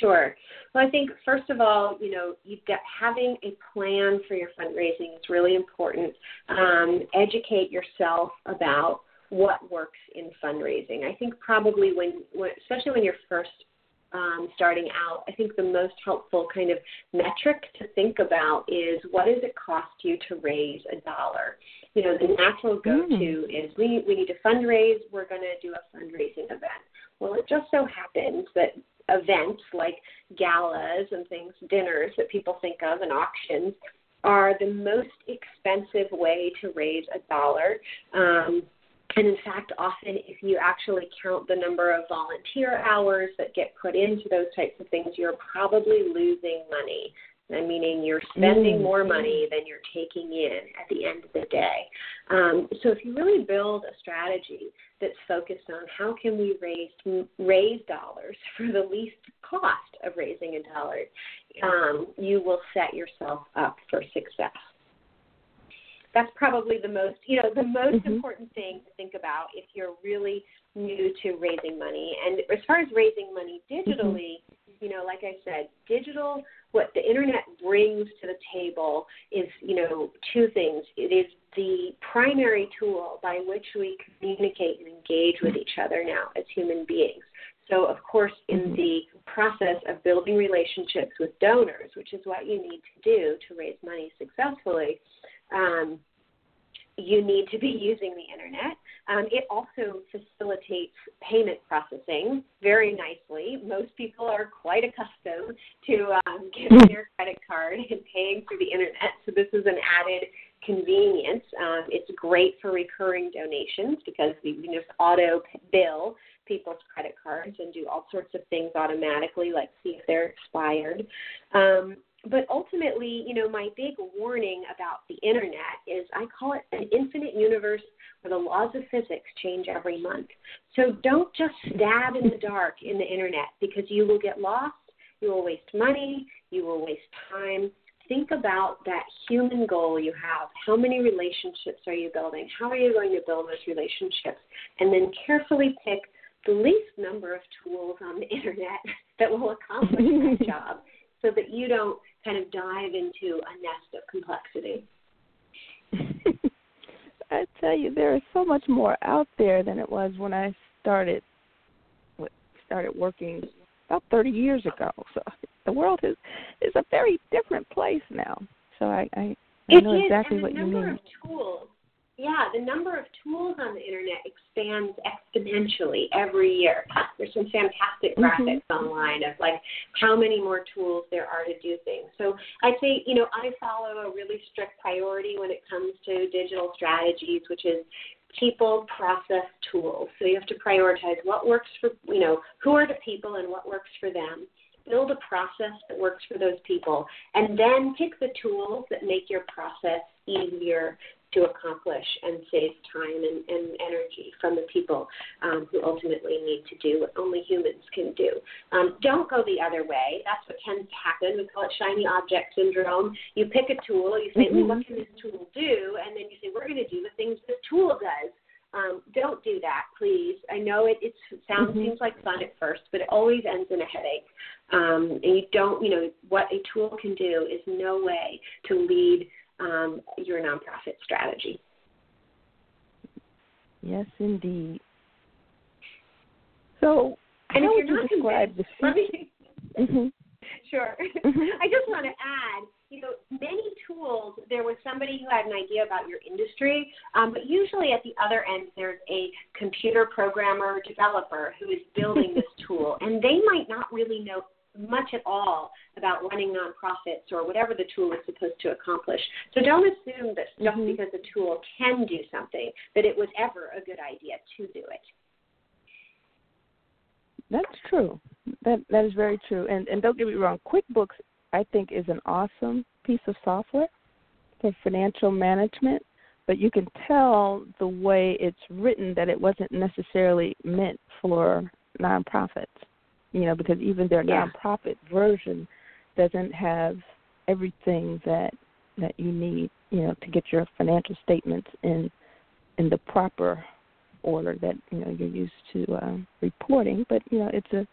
Sure. Well, I think first of all, you know, you've got having a plan for your fundraising is really important. Um, educate yourself about what works in fundraising. I think probably when, when especially when you're first um, starting out, I think the most helpful kind of metric to think about is what does it cost you to raise a dollar? You know, the natural go-to mm. is we we need to fundraise. We're going to do a fundraising event. Well, it just so happens that events like galas and things, dinners that people think of, and auctions are the most expensive way to raise a dollar. Um, and in fact, often if you actually count the number of volunteer hours that get put into those types of things, you're probably losing money. And meaning you're spending mm. more money than you're taking in at the end of the day. Um, so if you really build a strategy that's focused on how can we raise raise dollars [LAUGHS] for the least cost of raising a dollar, um, you will set yourself up for success. That's probably the most, you know, the most mm-hmm. important thing to think about if you're really new to raising money. And as far as raising money digitally, mm-hmm. you know, like I said, digital what the internet brings to the table is, you know, two things. It is the primary tool by which we communicate and engage with each other now as human beings. So, of course, in mm-hmm. the process of building relationships with donors, which is what you need to do to raise money successfully, um, you need to be [LAUGHS] using the internet. Um, it also facilitates payment processing very nicely. Most people are quite accustomed to um, [LAUGHS] getting their credit card and paying through the internet, so this is an added convenience. Um, it's great for recurring donations because we can just auto bill people's credit cards and do all sorts of things automatically, like see if they're expired. Um, but ultimately, you know, my big warning about the internet is I call it an infinite universe where the laws of physics change every month. So don't just stab in the dark in the internet because you will get lost, you will waste money, you will waste time. Think about that human goal you have. How many relationships are you building? How are you going to build those relationships? And then carefully pick the least number of tools on the [LAUGHS] internet that will accomplish that [LAUGHS] job so that you don't kind of dive into a nest of complexity. [LAUGHS] I tell you, there is so much more out there than it was when I started started working about 30 years ago. So the world is is a very different place now. So I I, I know exactly what you mean. Of tools yeah, the number of tools on the internet expands exponentially every year. There's some fantastic mm-hmm. graphics mm-hmm. online of like how many more tools there are to do things. So I'd say, you know, I follow a really strict priority when it comes to digital strategies, which is people, process, tools. So you have to prioritize what works for, you know, who are the people and what works for them build a process that works for those people, and then pick the tools that make your process easier to accomplish and save time and, and energy from the people um, who ultimately need to do what only humans can do. Um, don't go the other way. That's what tends to happen. We call it shiny object syndrome. You pick a tool, you say, mm-hmm. what can this tool do? And then you say, we're going to do the things this tool does. Um, don't do that, please. I know it, it sounds mm-hmm. seems like fun at first, but it always ends in a headache. Um, and you don't, you know, what a tool can do is no way to lead um, your nonprofit strategy. Yes, indeed. So, and how would you describe the future? mm-hmm. [LAUGHS] Sure. Mm-hmm. I just want to add, you know, many tools. There was somebody who had an idea about your industry, um, but usually at the other end, there's a computer programmer developer who is building [LAUGHS] this tool, and they might not really know much at all about running nonprofits or whatever the tool is supposed to accomplish. So don't assume that just mm-hmm. because a tool can do something, that it was ever a good idea to do it. That's true. That that is very true. And and don't get me wrong, QuickBooks I think is an awesome piece of software for financial management, but you can tell the way it's written that it wasn't necessarily meant for nonprofits you know, because even their yeah. nonprofit version doesn't have everything that that you need, you know, to get your financial statements in in the proper order that you know you're used to uh, reporting. But you know, it's a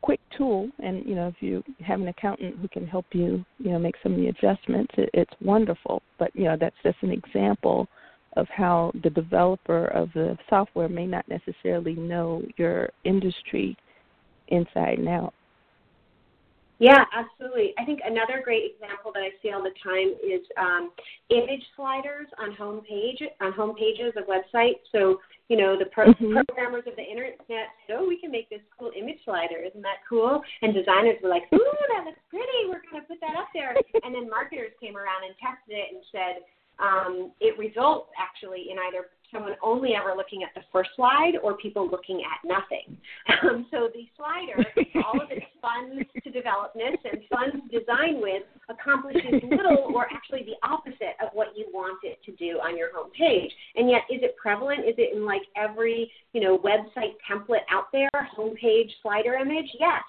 quick tool, and you know, if you have an accountant who can help you, you know, make some of the adjustments, it, it's wonderful. But you know, that's just an example of how the developer of the software may not necessarily know your industry inside and out. Yeah, absolutely. I think another great example that I see all the time is um, image sliders on home page on home pages of websites. So you know the pro- mm-hmm. programmers of the internet said, "Oh, we can make this cool image slider. Isn't that cool?" And designers were like, "Ooh, that looks pretty. We're going to put that up there." and then marketers came around and tested it and said, um, it results actually in either someone only ever looking at the first slide or people looking at nothing. Um, so the slider, all of its fun to developness and fun to design with, accomplishes little or actually the opposite of what you want it to do on your home page. And yet, is it prevalent? Is it in like every you know website template out there? Homepage slider image? Yes.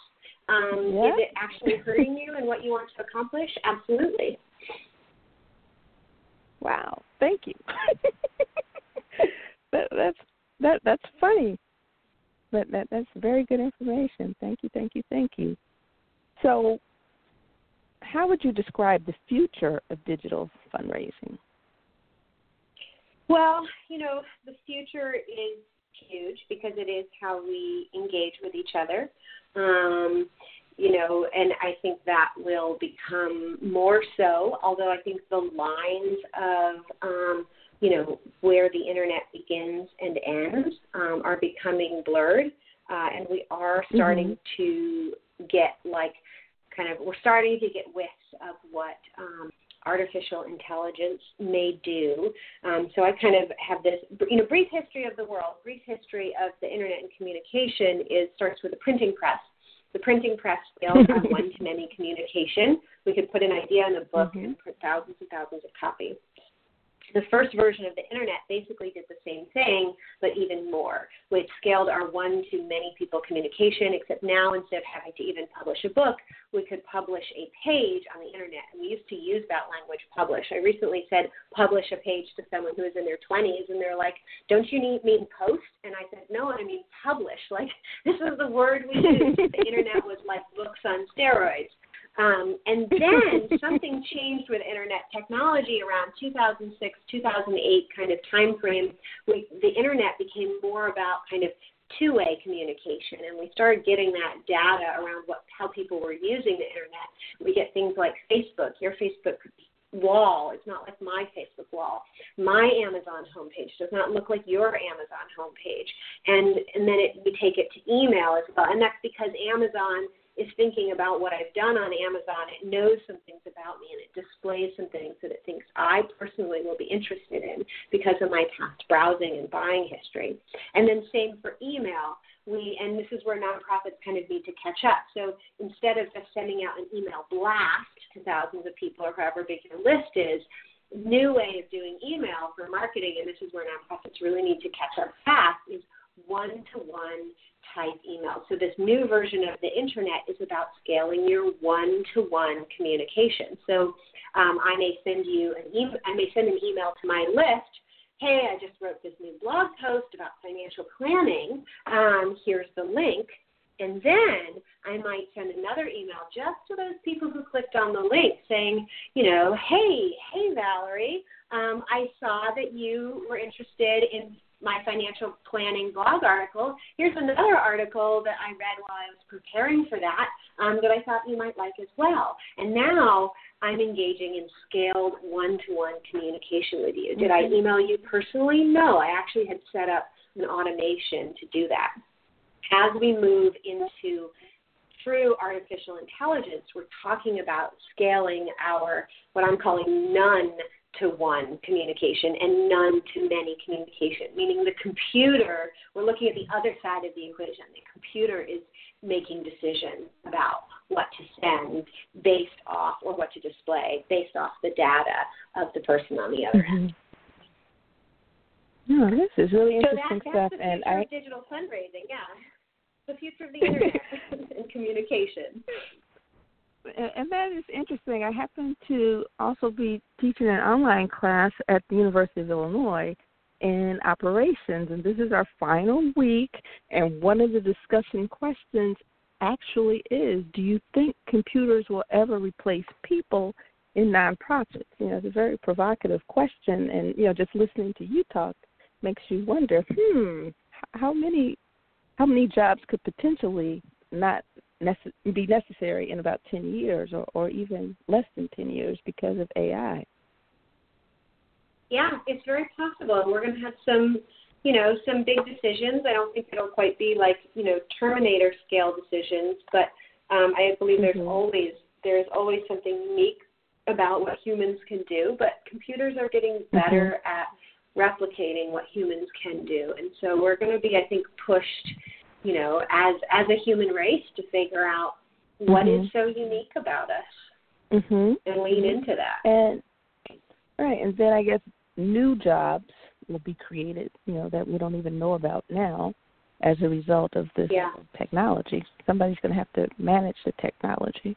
Um, yeah. Is it actually hurting you and what you want to accomplish? Absolutely. Wow, thank you. [LAUGHS] that, that's that that's funny. But that that's very good information. Thank you, thank you, thank you. So, how would you describe the future of digital fundraising? Well, you know, the future is huge because it is how we engage with each other. Um, you know, and I think that will become more so, although I think the lines of, um, you know, where the internet begins and ends um, are becoming blurred. Uh, and we are starting mm-hmm. to get like kind of, we're starting to get whiffs of what um, artificial intelligence may do. Um, so I kind of have this, you know, brief history of the world, brief history of the internet and communication is starts with the printing press the printing press scaled [LAUGHS] our one to many communication. We could put an idea in a book mm-hmm. and print thousands and thousands of copies the first version of the internet basically did the same thing, but even more. We scaled our one to many people communication, except now instead of having to even publish a book, we could publish a page on the internet. And we used to use that language, publish. I recently said publish a page to someone who is in their 20s, and they're like, don't you need me post? And I said, no, I mean publish. [LAUGHS] Like, this is the word we used. the [LAUGHS] internet was like books on steroids. Um, and then something [LAUGHS] changed with internet technology around 2006, 2008 kind of time frame. We, the internet became more about kind of two-way communication, and we started getting that data around what how people were using the internet. We get things like Facebook. Your Facebook wall is not like my Facebook wall. My Amazon homepage does not look like your Amazon homepage. And and then it, we take it to email as well, and that's because Amazon is thinking about what I've done on Amazon. It knows some things about me and it displays some things that it thinks I personally will be interested in because of my past browsing and buying history. And then same for email. We and this is where nonprofits kind of need to catch up. So instead of just sending out an email blast to thousands of people or however big your list is, new way of doing email for marketing, and this is where nonprofits really need to catch up fast, is one to one type email. So this new version of the internet is about scaling your one-to-one communication. So um, I may send you an email. I may send an email to my list. Hey, I just wrote this new blog post about financial planning. Um, here's the link. And then I might send another email just to those people who clicked on the link saying, you know, hey, hey, Valerie, um, I saw that you were interested in my financial planning blog article. Here's another article that I read while I was preparing for that um, that I thought you might like as well. And now I'm engaging in scaled one to one communication with you. Did I mm-hmm. email you personally? No, I actually had set up an automation to do that. As we move into true artificial intelligence, we're talking about scaling our what I'm calling none to one communication and none to many communication, meaning the computer, we're looking at the other side of the equation. The computer is making decisions about what to send based off or what to display based off the data of the person on the other mm-hmm. end. No, this is really interesting so that, stuff. And I, digital fundraising, yeah. The future of the internet [LAUGHS] and communication and that is interesting. I happen to also be teaching an online class at the University of Illinois in operations, and this is our final week. And one of the discussion questions actually is Do you think computers will ever replace people in nonprofits? You know, it's a very provocative question, and, you know, just listening to you talk makes you wonder hmm, how many how many jobs could potentially not nece- be necessary in about 10 years or, or even less than 10 years because of AI. Yeah, it's very possible. And we're going to have some, you know, some big decisions. I don't think it'll quite be like, you know, Terminator scale decisions, but um, I believe there's mm-hmm. always there's always something unique about what humans can do, but computers are getting better mm-hmm. at replicating what humans can do. And so we're going to be, I think, pushed you know, as as a human race to figure out what mm-hmm. is so unique about us mm-hmm. and lean into that. And right, and then I guess new jobs will be created, you know, that we don't even know about now as a result of this yeah. technology. Somebody's going to have to manage the technology.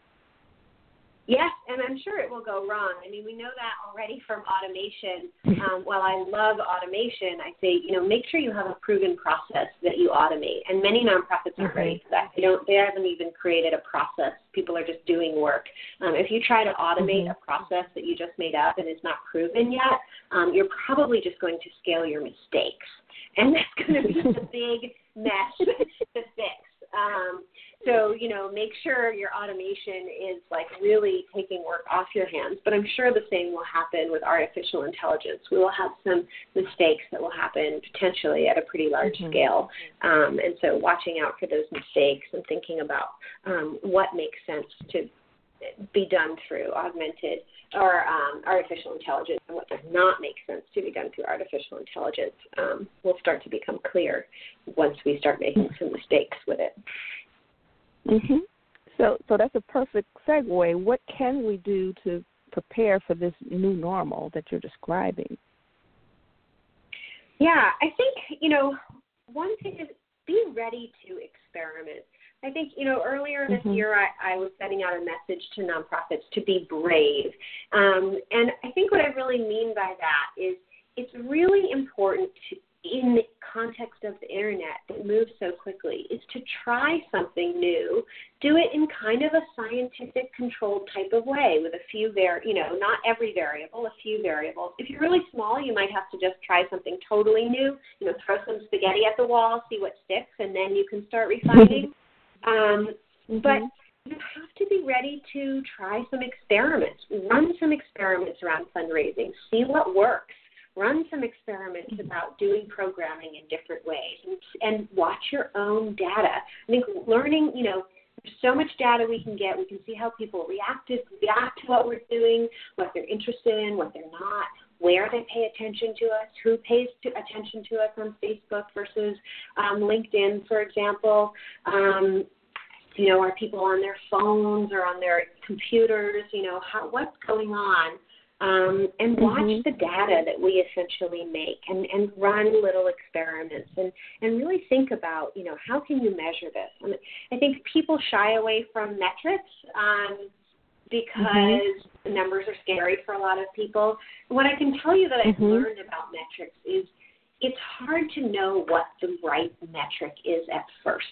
Yes, and I'm sure it will go wrong. I mean, we know that already from automation. [LAUGHS] Um, while I love automation, I say, you know, make sure you have a proven process that you automate. And many nonprofits aren't ready for that. They don't. They haven't even created a process. People are just doing work. Um, if you try to automate mm-hmm. a process that you just made up and is not proven yet, um, you're probably just going to scale your mistakes, and that's going to be [LAUGHS] a big mess to fix. Um, so, you know, make sure your automation is like really taking work off your hands. But I'm sure the same will happen with artificial intelligence. We will have some mistakes that will happen potentially at a pretty large mm-hmm. scale. Um, and so, watching out for those mistakes and thinking about um, what makes sense to be done through augmented or um, artificial intelligence and what does not make sense to be done through artificial intelligence um, will start to become clear once we start making some mistakes with it. Mhm. So so that's a perfect segue. What can we do to prepare for this new normal that you're describing? Yeah, I think, you know, one thing is be ready to experiment. I think, you know, earlier this mm-hmm. year I, I was sending out a message to nonprofits to be brave. Um, and I think what I really mean by that is it's really important to, in the context of the internet that moves so quickly is to try something new, do it in kind of a scientific controlled type of way with a few var you know, not every variable, a few variables. If you're really small, you might have to just try something totally new, you know, throw some spaghetti at the wall, see what sticks, and then you can start refining. [LAUGHS] um, mm-hmm. But you have to be ready to try some experiments, run some experiments around fundraising, see what works run some experiments about doing programming in different ways and, and watch your own data. I think learning, you know, there's so much data we can get. We can see how people react to, react to what we're doing, what they're interested in, what they're not, where they pay attention to us, who pays to, attention to us on Facebook versus um, LinkedIn, for example. Um, you know, are people on their phones or on their computers? You know, how, what's going on? Um, and watch mm-hmm. the data that we essentially make and, and run little experiments and, and really think about, you know, how can you measure this? And I think people shy away from metrics um, because mm-hmm. the numbers are scary for a lot of people. What I can tell you that I've mm-hmm. learned about metrics is it's hard to know what the right metric is at first.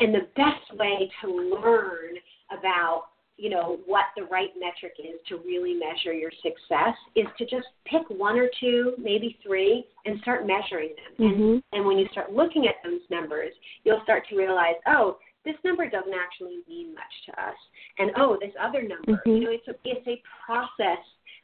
And the best way to learn about you know what the right metric is to really measure your success is to just pick one or two maybe three and start measuring them mm-hmm. and, and when you start looking at those numbers you'll start to realize oh this number doesn't actually mean much to us and oh this other number mm-hmm. you know it's a it's a process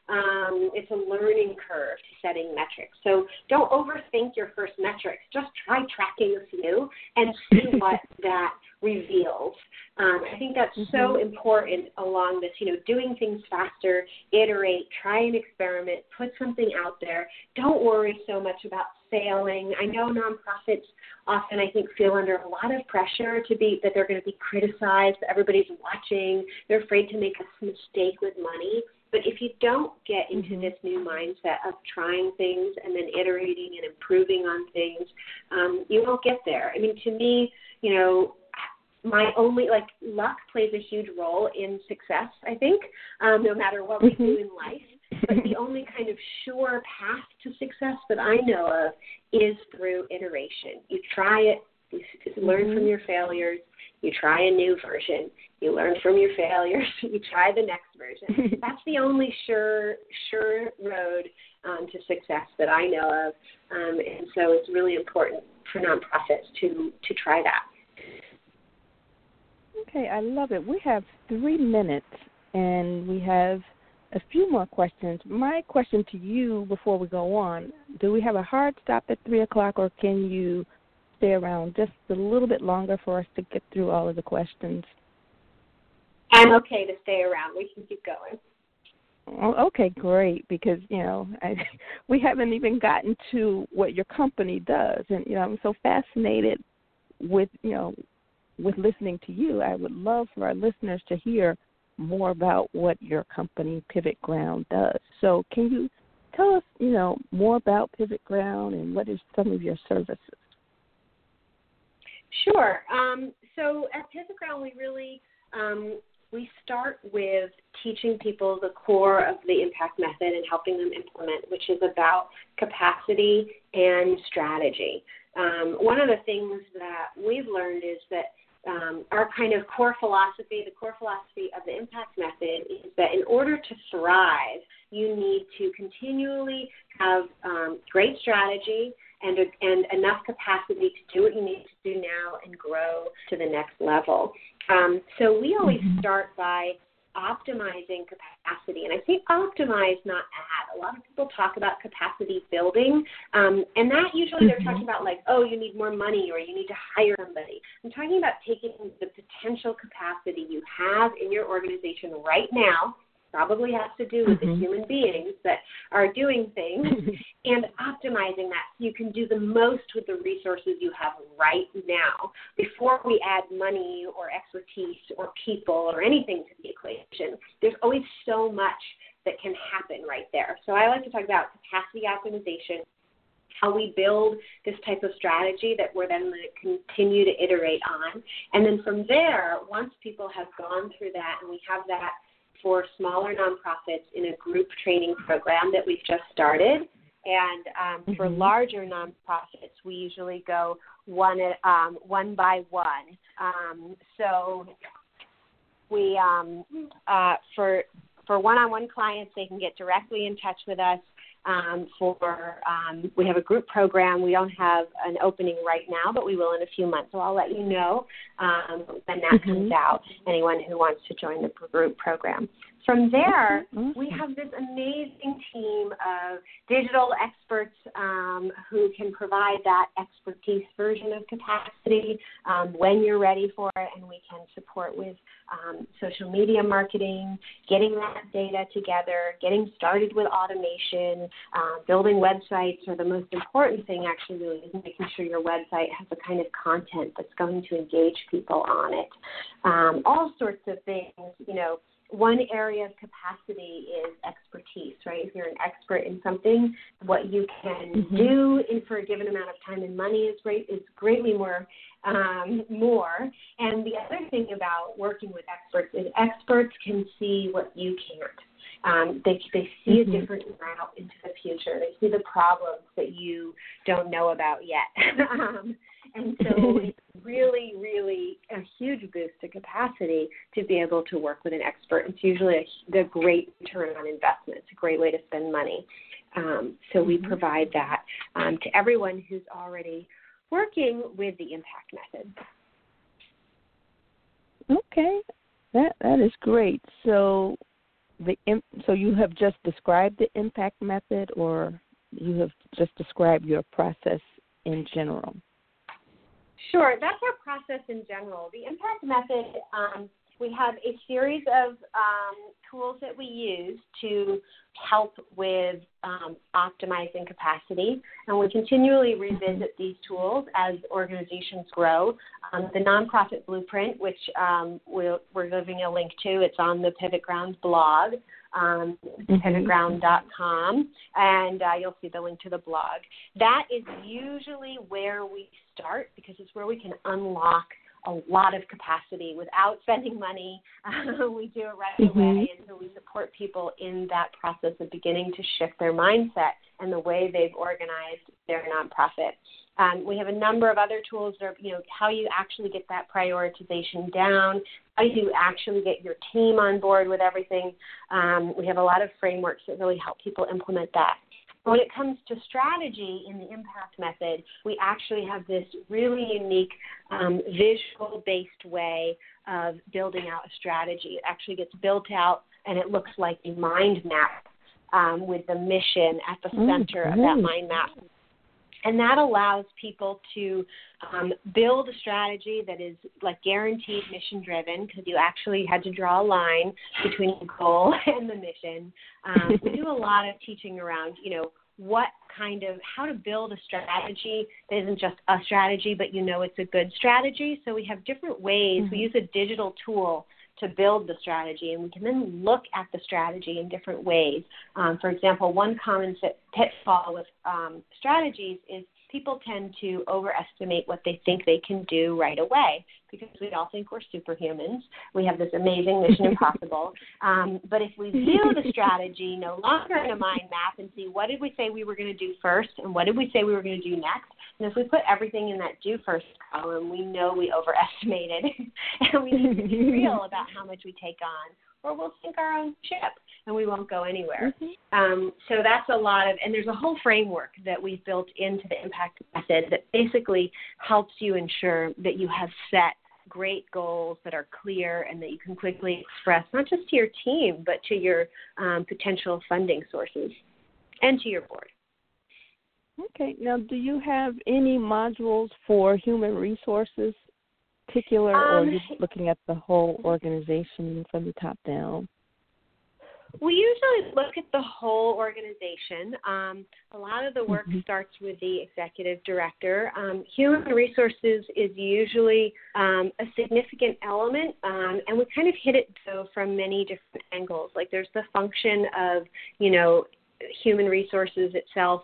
um, it's a learning curve to setting metrics. So don't overthink your first metrics. Just try tracking a few and see [LAUGHS] what that reveals. Um, I think that's mm-hmm. so important along this, you know, doing things faster, iterate, try and experiment, put something out there. Don't worry so much about failing. I know nonprofits often, I think, feel under a lot of pressure to be that they're going to be criticized, everybody's watching. They're afraid to make a mistake with money. But if you don't get into mm-hmm. this new mindset of trying things and then iterating and improving on things, um, you won't get there. I mean, to me, you know, my only like luck plays a huge role in success. I think, um, no matter what we mm-hmm. do in life. But the [LAUGHS] only kind of sure path to success that I know of is through iteration. You try it, you learn mm-hmm. from your failures, you try a new version, you learn from your failures, [LAUGHS] you try the next version. [LAUGHS] That's the only sure sure road um, to success that I know of, um, and so it's really important for nonprofits to to try that. Okay, I love it. We have three minutes, and we have a few more questions. My question to you before we go on: Do we have a hard stop at three o'clock, or can you stay around just a little bit longer for us to get through all of the questions? I'm okay to stay around. We can keep going. Okay, great. Because you know, [LAUGHS] I, we haven't even gotten to what your company does, and you know, I'm so fascinated with you know, with listening to you. I would love for our listeners to hear more about what your company Pivot Ground does. So, can you tell us, you know, more about Pivot Ground and what is some of your services? Sure. Um, so at Pivot Ground, we really um, we start with teaching people the core of the impact method and helping them implement, which is about capacity and strategy. Um, one of the things that we've learned is that um, our kind of core philosophy, the core philosophy of the impact method, is that in order to thrive, you need to continually have um, great strategy and, and enough capacity to do what you need to do now and grow to the next level. Um, so we always mm-hmm. start by optimizing capacity. And I say optimize, not add. A lot of people talk about capacity building, um, and that usually they're talking mm-hmm. about like, oh, you need more money or you need to hire somebody. I'm talking about taking the potential capacity you have in your organization right now probably has to do with mm-hmm. the human beings that are doing things [LAUGHS] and optimizing that so you can do the most with the resources you have right now before we add money or expertise or people or anything to the equation. There's always so much that can happen right there. So I like to talk about capacity optimization, how we build this type of strategy that we're then going to continue to iterate on. And then from there, once people have gone through that and we have that for smaller nonprofits in a group training program that we've just started. And um, mm-hmm. for larger nonprofits, we usually go one at, um, one by one. Um, so we um, uh, for for one-on-one clients, they can get directly in touch with us um, for um, we have a group program. We don't have an opening right now, but we will in a few months. So I'll let you know um, when that mm-hmm. comes out. Anyone who wants to join the group program. From there, mm-hmm. we have this amazing team of digital experts um, who can provide that expertise version of capacity um, when you're ready for it, and we can support with um, social media marketing, getting that data together, getting started with automation, uh, building websites, or the most important thing actually really is making sure your website has the kind of content that's going to engage people on it. Um, all sorts of things, you know one area of capacity is expertise, right? If you're an expert in something, what you can mm-hmm. do in for a given amount of time and money is great is greatly more um, more. And the other thing about working with experts is experts can see what you can't. Um, they they see mm-hmm. a different route into the future. They see the problems that you don't know about yet. [LAUGHS] um, and [LAUGHS] so it's really, really a huge boost to capacity to be able to work with an expert. It's usually a, a great return on investment. It's a great way to spend money. Um, so we mm-hmm. provide that um, to everyone who's already working with the impact method. Okay, that that is great. So the so you have just described the impact method, or you have just described your process in general. Sure, that's our process in general. The impact method, um, we have a series of um, tools that we use to help with um, optimizing capacity, and we continually revisit these tools as organizations grow. Um, the nonprofit blueprint, which um, we are giving a link to, it's on the PivotGround's blog um, mm-hmm. and uh, you'll see the link to the blog. That is usually where we start because it's where we can unlock a lot of capacity without [LAUGHS] spending money. Uh, [LAUGHS] we do it right mm-hmm. away, and so we support people in that process of beginning to shift their mindset and the way they've organized their nonprofit. Um, we have a number of other tools that are, you know, how you actually get that prioritization down, how you actually get your team on board with everything. Um, we have a lot of frameworks that really help people implement that. When it comes to strategy in the impact method, we actually have this really unique um, visual based way of building out a strategy. It actually gets built out and it looks like a mind map um, with the mission at the mm, center mm-hmm. of that mind map. And that allows people to um, build a strategy that is like guaranteed mission driven because you actually had to draw a line between the goal [LAUGHS] and the mission. Um, we do a lot of teaching around, you know, what kind of how to build a strategy that isn't just a strategy, but you know it's a good strategy. So we have different ways. Mm-hmm. We use a digital tool to build the strategy, and we can then look at the strategy in different ways. Um, for example, one common pitfall with um, strategies is people tend to overestimate what they think they can do right away because we all think we're superhumans. We have this amazing mission [LAUGHS] impossible. Um, but if we view the [LAUGHS] strategy no longer in a mind map and see what did we say we were going to do first and what did we say we were going to do next, and if we put everything in that do first column, we know we overestimated [LAUGHS] and we need to be real about how much we take on or we'll sink our own ship and we won't go anywhere. Mm-hmm. Um, so that's a lot of, and there's a whole framework that we've built into the impact method that basically helps you ensure that you have set great goals that are clear and that you can quickly express not just to your team but to your um, potential funding sources and to your board. Okay. Now, do you have any modules for human resources particular, um, or are you looking at the whole organization from the top down? We usually look at the whole organization. Um, a lot of the work mm-hmm. starts with the executive director. Um, human resources is usually um, a significant element, um, and we kind of hit it though from many different angles. Like there's the function of, you know, human resources itself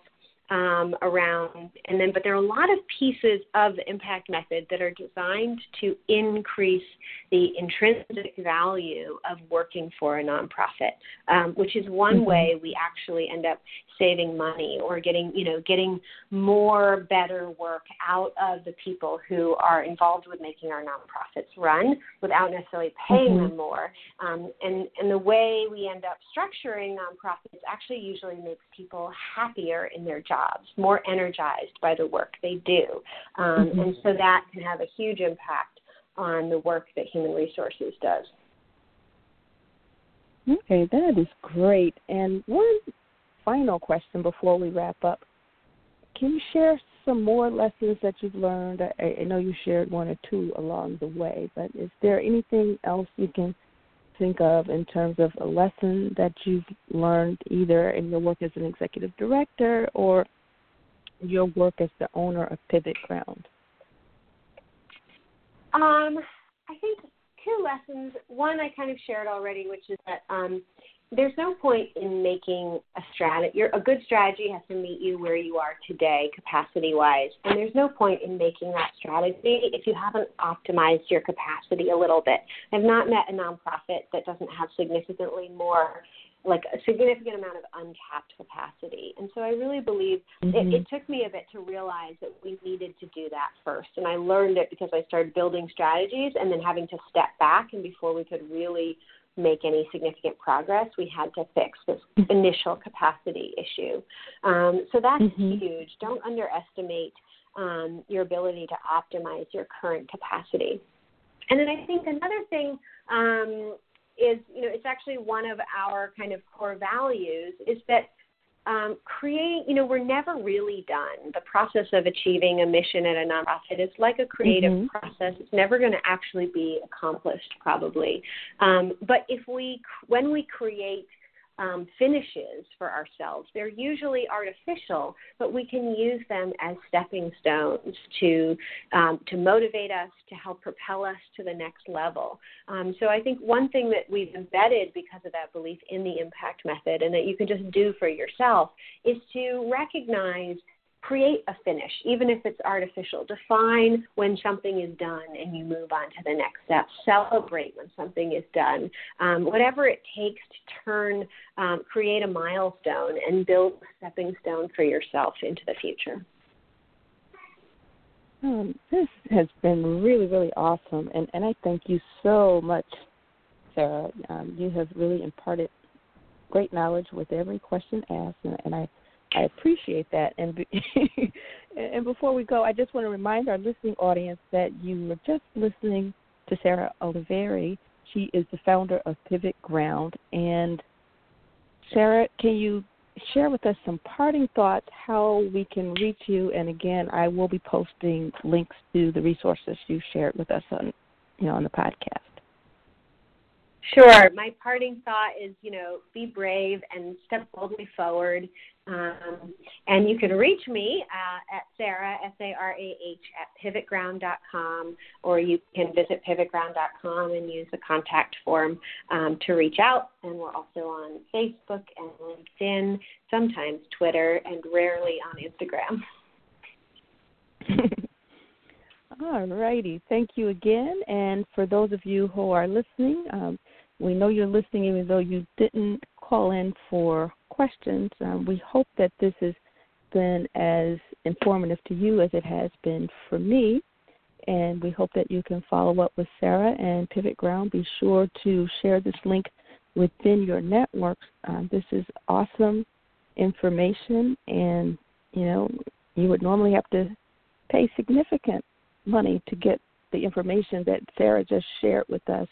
um, around, and then, but there are a lot of pieces of the impact method that are designed to increase the intrinsic value of working for a nonprofit, um, which is one mm-hmm. way we actually end up saving money or getting, you know, getting more better work out of the people who are involved with making our nonprofits run without necessarily paying mm-hmm. them more. Um, and, and the way we end up structuring nonprofits actually usually makes people happier in their jobs, more energized by the work they do. Um, mm-hmm. And so that can have a huge impact on the work that human resources does. Okay, that is great. And one final question before we wrap up. Can you share some more lessons that you've learned? I, I know you shared one or two along the way, but is there anything else you can think of in terms of a lesson that you've learned either in your work as an executive director or your work as the owner of Pivot Ground? Um, I think two lessons. One I kind of shared already, which is that um, there's no point in making a strategy. a good strategy has to meet you where you are today, capacity wise. And there's no point in making that strategy if you haven't optimized your capacity a little bit. I've not met a nonprofit that doesn't have significantly more, like a significant amount of untapped capacity. And so I really believe mm-hmm. it, it took me a bit to realize that we needed to do that first. And I learned it because I started building strategies and then having to step back and before we could really make any significant progress, we had to fix this mm-hmm. initial capacity issue. Um, so that's mm-hmm. huge. Don't underestimate um, your ability to optimize your current capacity. And then I think another thing um, is, you know, it's actually one of our kind of core values is that um, create, you know, we're never really done. The process of achieving a mission at a nonprofit is like a creative mm-hmm. process. It's never going to actually be accomplished, probably. Um, but if we, when we create um, finishes for ourselves. They're usually artificial, but we can use them as stepping stones to um, to motivate us, to help propel us to the next level. Um, so I think one thing that we've embedded because of that belief in the impact method, and that you can just do for yourself, is to recognize create a finish, even if it's artificial. Define when something is done and you move on to the next step. Celebrate when something is done. Um, whatever it takes to turn, um, create a milestone and build a stepping stone for yourself into the future. Um, this has been really, really awesome, and, and I thank you so much, Sarah. Um, you have really imparted great knowledge with every question asked, and, and I I appreciate that. And be, [LAUGHS] and before we go, I just want to remind our listening audience that you were just listening to Sarah Olivieri. She is the founder of PivotGround. And Sarah, can you share with us some parting thoughts how we can reach you? And again, I will be posting links to the resources you shared with us on, you know, on the podcast. Sure. My parting thought is, you know, be brave and step boldly forward. Um, and you can reach me uh, at Sarah, S A R A H, at pivotground.com, or you can visit pivotground.com and use the contact form um, to reach out. And we're also on Facebook and LinkedIn, sometimes Twitter, and rarely on Instagram. [LAUGHS] All righty. Thank you again. And for those of you who are listening, um, we know you're listening even though you didn't call in for questions. Um, we hope that this has been as informative to you as it has been for me. And we hope that you can follow up with Sarah and PivotGround. Be sure to share this link within your networks. Um, this is awesome information, and you know you would normally have to pay significant money to get the information that Sarah just shared with us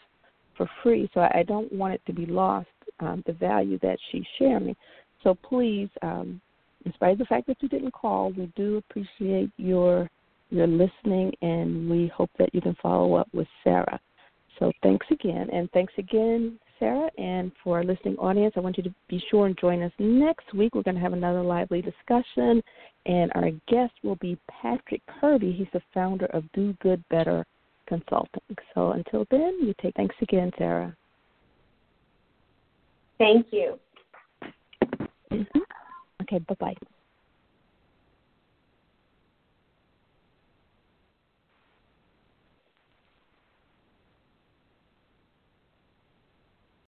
for free. So I don't want it to be lost, um, the value that she's sharing. So please, um, in spite of the fact that you didn't call, we do appreciate your your listening, and we hope that you can follow up with Sarah. So thanks again, and thanks again, Sarah. And for our listening audience, I want you to be sure and join us next week. We're going to have another lively discussion. And our guest will be Patrick Kirby. He's the founder of Do Good Better Consulting. So until then, you take thanks again, Sarah. Thank you. Mm-hmm. Okay, bye bye.